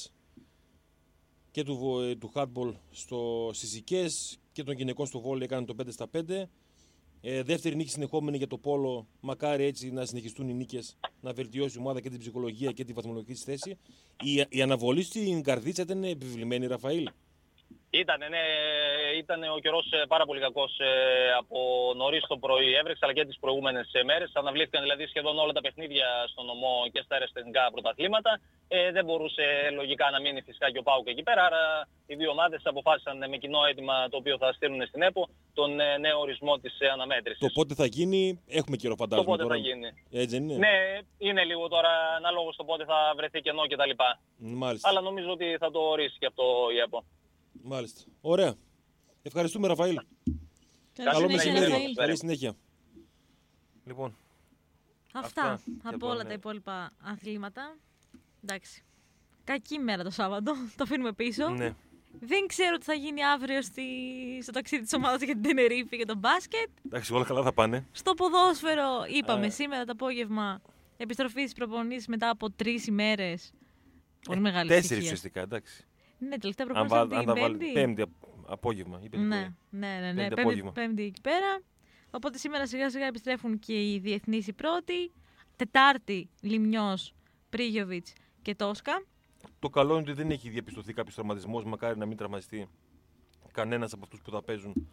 και του, βο- ε, του hardball στο, στις Ικές και των γυναικών στο βόλιο έκανε το 5 στα 5. Ε, δεύτερη νίκη συνεχόμενη για το Πόλο. Μακάρι έτσι να συνεχιστούν οι νίκες, να βελτιώσει η ομάδα και την ψυχολογία και τη βαθμολογική της θέση. Η, η αναβολή στην Καρδίτσα ήταν επιβλημένη, Ραφαήλ. Ήταν, ναι, ήταν ο καιρός πάρα πολύ κακός από νωρίς το πρωί. Έβρεξε αλλά και τις προηγούμενες μέρες. Αναβλήθηκαν δηλαδή σχεδόν όλα τα παιχνίδια στο νομό και στα αεραστεχνικά πρωταθλήματα. Ε, δεν μπορούσε λογικά να μείνει φυσικά και ο Πάουκ εκεί πέρα. Άρα οι δύο ομάδες αποφάσισαν με κοινό αίτημα το οποίο θα στείλουν στην ΕΠΟ τον ε, νέο ορισμό της αναμέτρησης. Το πότε θα γίνει, έχουμε καιρό Το φαντάζομαι πότε τώρα. θα γίνει. Έτσι δεν είναι; Ναι, είναι λίγο τώρα ανάλογο στο πότε θα βρεθεί κενό κτλ. Μάλιστα. Αλλά νομίζω ότι θα το ορίσει και αυτό η ΕΠΟ. Μάλιστα. Ωραία. Ευχαριστούμε, Ραφαήλ. Καλή Καλό συνέχεια, μεσημέρι. Ραφαήλ. Καλή συνέχεια. Λοιπόν, Αυτά Αυτά για από το όλα ναι. τα υπόλοιπα αθλήματα. Εντάξει. Κακή μέρα το Σάββατο. Το αφήνουμε πίσω. ναι. Δεν ξέρω τι θα γίνει αύριο στη... στο ταξίδι της ομάδας για την Τενερίφη και το μπάσκετ. Εντάξει, όλα καλά θα πάνε. Στο ποδόσφαιρο, είπαμε Ε. σήμερα το απόγευμα, επιστροφή στι προπονήσει μετά από τρεις ημέρες. Πολύ μεγάλη Τέσσερις ησυχία. ουσιαστικά, εντάξει. Ναι, τελευταία Αν, προπόνηση βα- ήταν αν την τα βάλει. Πέμπτη. Πέμπτη απ- απόγευμα. Ή πέμπτη Ναι, πρωί. ναι, ναι. ναι. Πέμπτη Πέμπτη, απόγευμα. πέμπτη εκεί πέρα. Οπότε σήμερα σιγά σιγά επιστρέφουν και οι διεθνείς οι πρώτοι. Τετάρτη, Λιμιό, Πρίγιοβιτς και Τόσκα. Το καλό είναι ότι δεν έχει διαπιστωθεί κάποιος τραυματισμός. Μακάρι να μην τραυματιστεί κανένας από αυτούς που θα παίζουν.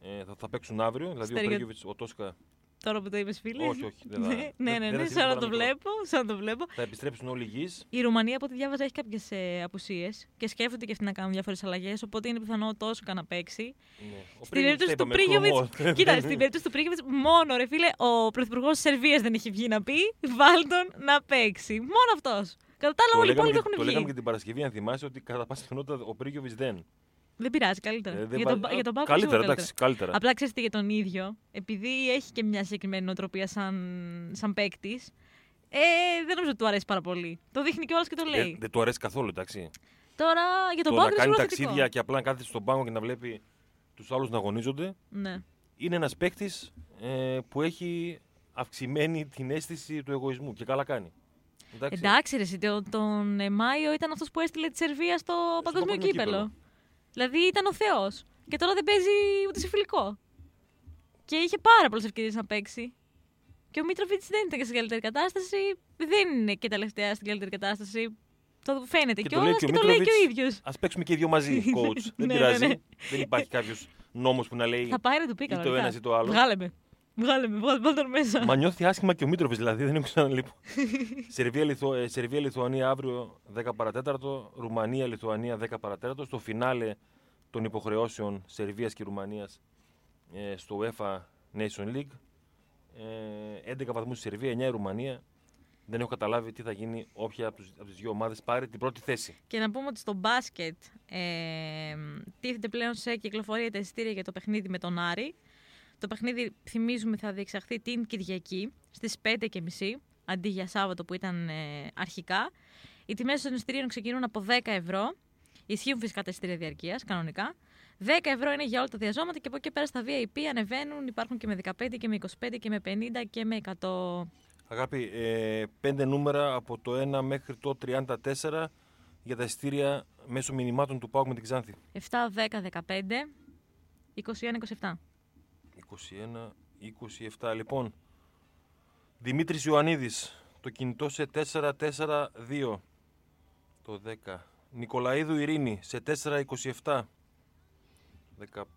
Ε, θα, θα παίξουν αύριο. Δηλαδή ο Στέργιο- Πρέγκεβιτ, ο Τόσκα Τώρα που το είπες, φίλε. Όχι, όχι, δεν θα- ναι, δεν- ναι, ναι, δεν ναι, θα σαν να συζητήσω το παρά βλέπω. Σαν να το βλέπω. θα επιστρέψουν όλοι υγιείς. Η Ρουμανία, από ό,τι διάβαζα, έχει κάποιες απουσίες και σκέφτονται και αυτοί να κάνουν διάφορες αλλαγές. Οπότε είναι πιθανό ο Τόσκα να παίξει. Ναι. Ο Στην περίπτωση του Πρίγιοβιτ. Κοίτα, στην περίπτωση του Πρίγιοβιτ, μόνο ρε φίλε, ο πρωθυπουργός της Σερβίας δεν έχει βγει να πει. Βάλτον να παίξει. Μόνο αυτός. Κατά τα άλλα, Το όλοι οι λέγαμε, υπόλοιποι και, έχουν το βγει. λέγαμε και την Παρασκευή, αν θυμάσαι, ότι κατά πάσα πιθανότητα ο Πρέγκεβιτ δεν. Δεν πειράζει, καλύτερα. Ε, δεν για, πα- τον, Α, για τον Πάκο Καλύτερα, σίγουρα εντάξει, καλύτερα. Απλά ξέρετε για τον ίδιο, επειδή έχει και μια συγκεκριμένη νοοτροπία σαν, σαν παίκτης, ε, δεν νομίζω ότι του αρέσει πάρα πολύ. Το δείχνει κιόλας και το λέει. Ε, δεν του αρέσει καθόλου, εντάξει. Τώρα για τον το να Πάκο κάνει είναι ταξίδια θετικό. και απλά να κάθεται στον πάγκο και να βλέπει τους άλλους να αγωνίζονται. Ναι. Είναι ένας παίκτης ε, που έχει αυξημένη την αίσθηση του εγωισμού και καλά κάνει. Εντάξει. Εντάξει, ρε, εσύ, το- τον ε, Μάιο ήταν αυτός που έστειλε τη Σερβία στο παγκόσμιο παγκόσμιο κύπελο. κύπελλο. Δηλαδή ήταν ο Θεός. Και τώρα δεν παίζει ούτε σε φιλικό. Και είχε πάρα πολλές ευκαιρίες να παίξει. Και ο Μίτροβιτς δεν ήταν και στην καλύτερη κατάσταση. Δεν είναι και τελευταία στην καλύτερη κατάσταση. Το φαίνεται Και το κιόλας λέει και, και ο το λέει και ο Μίτροβιτς. ίδιος. Α παίξουμε και οι δύο μαζί, coach. δεν Ναι, πειράζει. ναι, ναι. Δεν υπάρχει κάποιος νόμος που να λέει Θα πάει να του πει ή το κανονικά. ένα ή το άλλο. Βγάλε με. Βγάλε με, βάλ, βάλ τον μέσα. Μα νιώθει άσχημα και ο Μίτροβιτ, δηλαδή δεν έχω ξαναλείπω. Σερβία, Λιθου... ε, Σερβία, Λιθουανία αύριο 10 παρατέταρτο. Ρουμανία, Λιθουανία 10 παρατέταρτο. Στο φινάλε των υποχρεώσεων Σερβίας και Ρουμανίας ε, στο UEFA Nation League. Ε, 11 βαθμούς η Σερβία, 9 η Ρουμανία. Δεν έχω καταλάβει τι θα γίνει όποια από, τους, από τις δύο ομάδες πάρει την πρώτη θέση. Και να πούμε ότι στο μπάσκετ ε, τίθεται πλέον σε κυκλοφορία τα εισιτήρια για το παιχνίδι με τον Άρη. Το παιχνίδι, θυμίζουμε, θα διεξαχθεί την Κυριακή στις 5.30 αντί για Σάββατο που ήταν ε, αρχικά. Οι τιμές των εισιτήριων ξεκινούν από 10 ευρώ. Ισχύουν φυσικά τα εισιτήρια διαρκείας, κανονικά. 10 ευρώ είναι για όλα τα διαζώματα και από εκεί πέρα στα VIP ανεβαίνουν. Υπάρχουν και με 15 και με 25 και με 50 και με 100. Αγάπη, ε, πέντε νούμερα από το 1 μέχρι το 34 για τα εισιτήρια μέσω μηνυμάτων του ΠΑΟΚ με την Ξάνθη. 7, 10, 15, 21, 27. 21, 27. Λοιπόν, Δημήτρης Ιωαννίδης, το κινητό σε 442, το 10. Νικολαίδου Ειρήνη σε 427,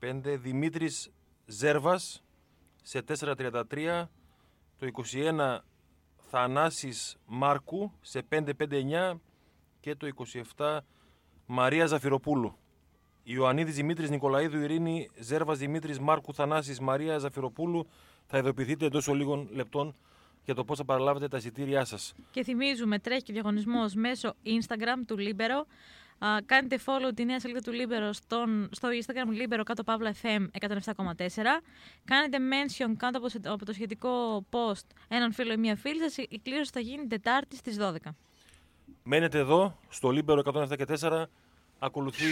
15. Δημήτρης Ζέρβας σε 433, το 21 Θανάσης Μάρκου σε 559 και το 27 Μαρία Ζαφυροπούλου. Ιωαννίδης Δημήτρης Νικολαίδου Ειρήνη, Ζέρβας Δημήτρης Μάρκου Θανάσης Μαρία Ζαφυροπούλου. Θα ειδοποιηθείτε εντός λίγων λεπτών για το πώς θα παραλάβετε τα εισιτήριά σας. Και θυμίζουμε, τρέχει και διαγωνισμός μέσω Instagram του Libero. Α, κάνετε follow τη νέα σελίδα του Libero στον, στο Instagram Libero κάτω παύλα FM 107,4. Κάνετε mention κάτω από, σε- από το σχετικό post έναν φίλο ή μία φίλη σας. Η κλήρωση θα γίνει Τετάρτη στις 12. Μένετε εδώ, στο Libero 107 και 4. Ακολουθεί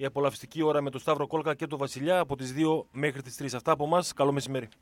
η απολαυστική ώρα με τον Σταύρο Κόλκα και τον Βασιλιά από τις 2 μέχρι τις 3. Αυτά από εμάς. Καλό μεσημέρι.